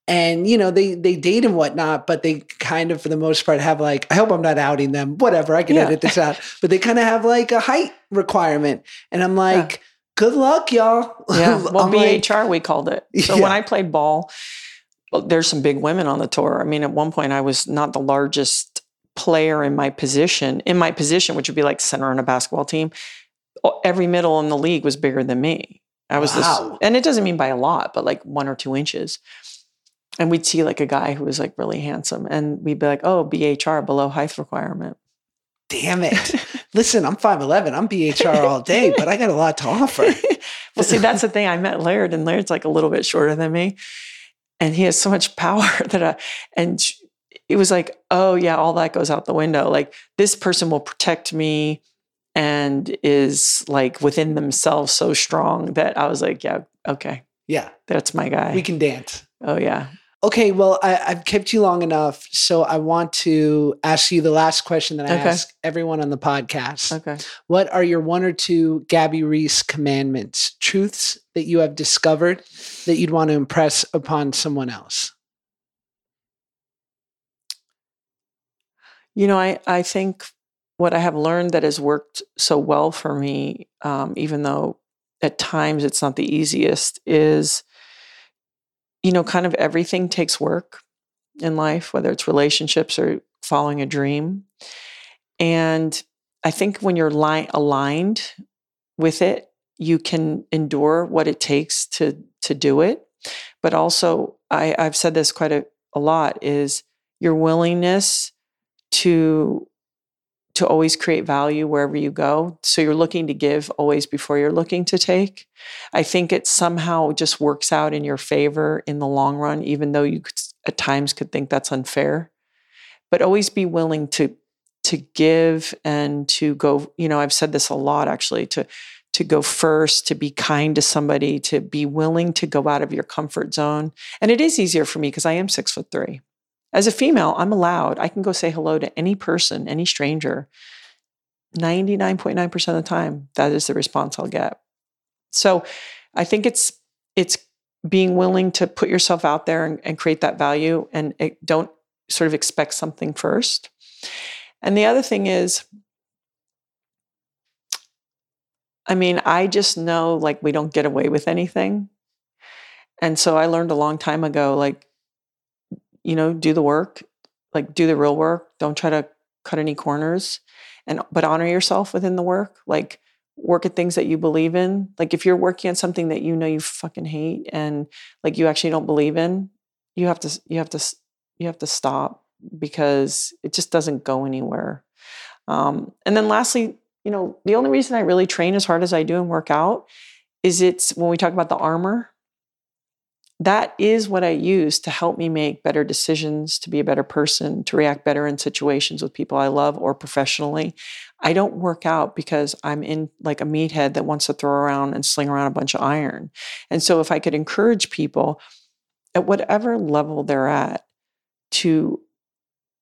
and you know they they date and whatnot, but they kind of for the most part have like I hope I'm not outing them. Whatever, I can Yeah. edit this out, but they kind of have like a height requirement, and I'm like, good luck, y'all. Yeah. Well, I'm like, BHR, we called it. So Yeah. when I played ball, there's some big women on the tour. I mean, at one point, I was not the largest player in my position, in my position, which would be like center on a basketball team. Every middle in the league was bigger than me. I was Wow. this, and it doesn't mean by a lot, but like one or two inches. And we'd see like a guy who was like really handsome, and we'd be like, "Oh, BHR, below height requirement." Damn it. Listen, I'm 5'11. I'm BHR all day, but I got a lot to offer. well, see, that's the thing. I met Laird, and Laird's like a little bit shorter than me, and he has so much power that I and it was like, oh yeah, all that goes out the window. Like this person will protect me, and is like within themselves so strong that I was like, yeah, okay, Yeah, that's my guy. we can dance. oh yeah, Okay, well, I, I've kept you long enough. So I want to ask you the last question that I Okay. ask everyone on the podcast. okay. What are your one or two Gabby Reece commandments, truths that you have discovered that you'd want to impress upon someone else? You know, I, I think what I have learned that has worked so well for me, um, even though at times it's not the easiest, is, you know, kind of everything takes work in life, whether it's relationships or following a dream. And I think when you're li- aligned with it, you can endure what it takes to to do it. But also, I, I've said this quite a, a lot: is your willingness to to always create value wherever you go. So you're looking to give always before you're looking to take. I think it somehow just works out in your favor in the long run, even though you could, at times could think that's unfair. But always be willing to to give and to go. You know, I've said this a lot actually. To to go first, to be kind to somebody, to be willing to go out of your comfort zone. And it is easier for me because I am six foot three. As a female, I'm allowed. I can go say hello to any person, any stranger. 99.9% of the time, that is the response I'll get. So I think it's it's being willing to put yourself out there and, and create that value and it, don't sort of expect something first. And the other thing is, I mean, I just know like we don't get away with anything. And so I learned a long time ago, like, you know, do the work, like do the real work. Don't try to cut any corners and but honor yourself within the work. Like work at things that you believe in. Like if you're working on something that you know you fucking hate and like you actually don't believe in, you have to you have to you have to stop because it just doesn't go anywhere. Um, and then lastly, you know, the only reason I really train as hard as I do and work out is it's when we talk about the armor, that is what I use to help me make better decisions, to be a better person, to react better in situations with people I love or professionally. I don't work out because I'm in like a meathead that wants to throw around and sling around a bunch of iron. And so if I could encourage people at whatever level they're at to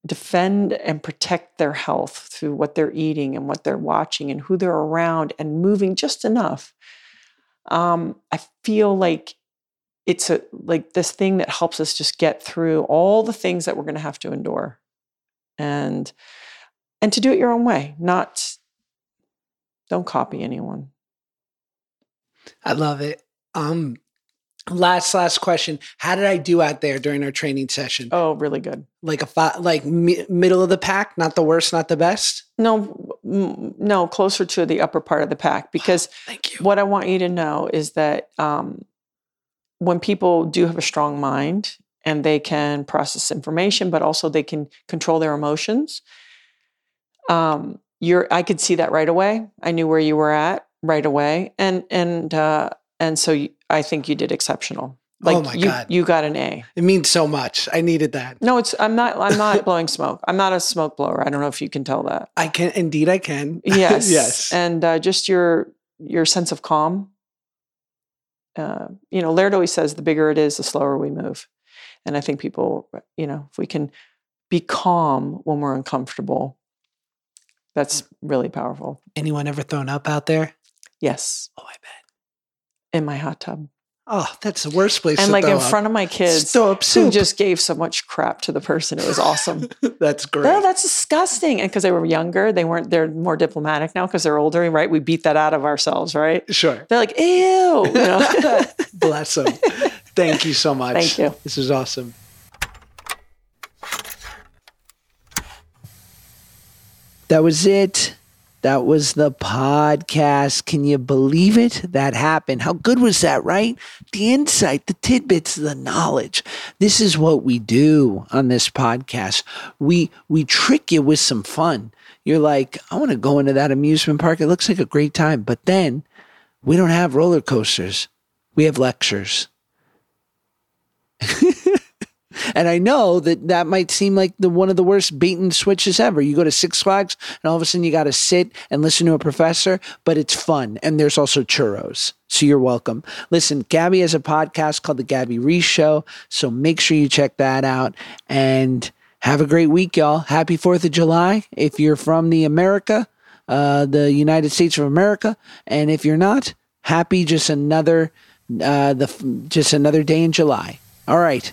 defend and protect their health through what they're eating and what they're watching and who they're around and moving just enough. Um, I feel like it's a like this thing that helps us just get through all the things that we're going to have to endure, and and to do it your own way. Not don't copy anyone. I love it. Um, last last question: How did I do out there during our training session? Oh, really good. Like a fi- like mi- middle of the pack, not the worst, not the best. No, m- no, closer to the upper part of the pack because Thank you. what I want you to know is that um, when people do have a strong mind and they can process information, but also they can control their emotions, um, you're. I could see that right away. I knew where you were at right away, and and uh, and so you, I think you did exceptional. Like Oh my you, God. you got an A. It means so much. I needed that. No, it's. I'm not. I'm not blowing smoke. I'm not a smoke blower. I don't know if you can tell that. I can indeed. I can. Yes. yes. And uh, just your your sense of calm. Uh, you know, Laird always says the bigger it is, the slower we move. And I think people, you know, if we can be calm when we're uncomfortable, that's really powerful. Anyone ever thrown up out there? Yes, Oh, I bet. in my hot tub. Oh, that's the worst place. and to like in up. front of my kids up who just gave so much crap to the person. It was awesome. that's great. no, that's disgusting. And because they were younger, they weren't, they're more diplomatic now because they're older, right? We beat that out of ourselves, right? sure. They're like, ew. You know? Bless them. Thank you so much. Thank you. This is awesome. That was it. That was the podcast. Can you believe it? That happened. How good was that, right? The insight, the tidbits, the knowledge. This is what we do on this podcast. We we trick you with some fun. You're like, I want to go into that amusement park. It looks like a great time. But then we don't have roller coasters. We have lectures. And I know that that might seem like the one of the worst and switches ever. You go to Six Flags and all of a sudden you got to sit and listen to a professor, but it's fun. And there's also churros. So you're welcome. Listen, Gabby has a podcast called The Gabby Reece Show. So make sure you check that out and have a great week, y'all. Happy 4th of July. If you're from the America, uh, the United States of America. And if you're not, happy just another, uh, the, just another day in July. All right.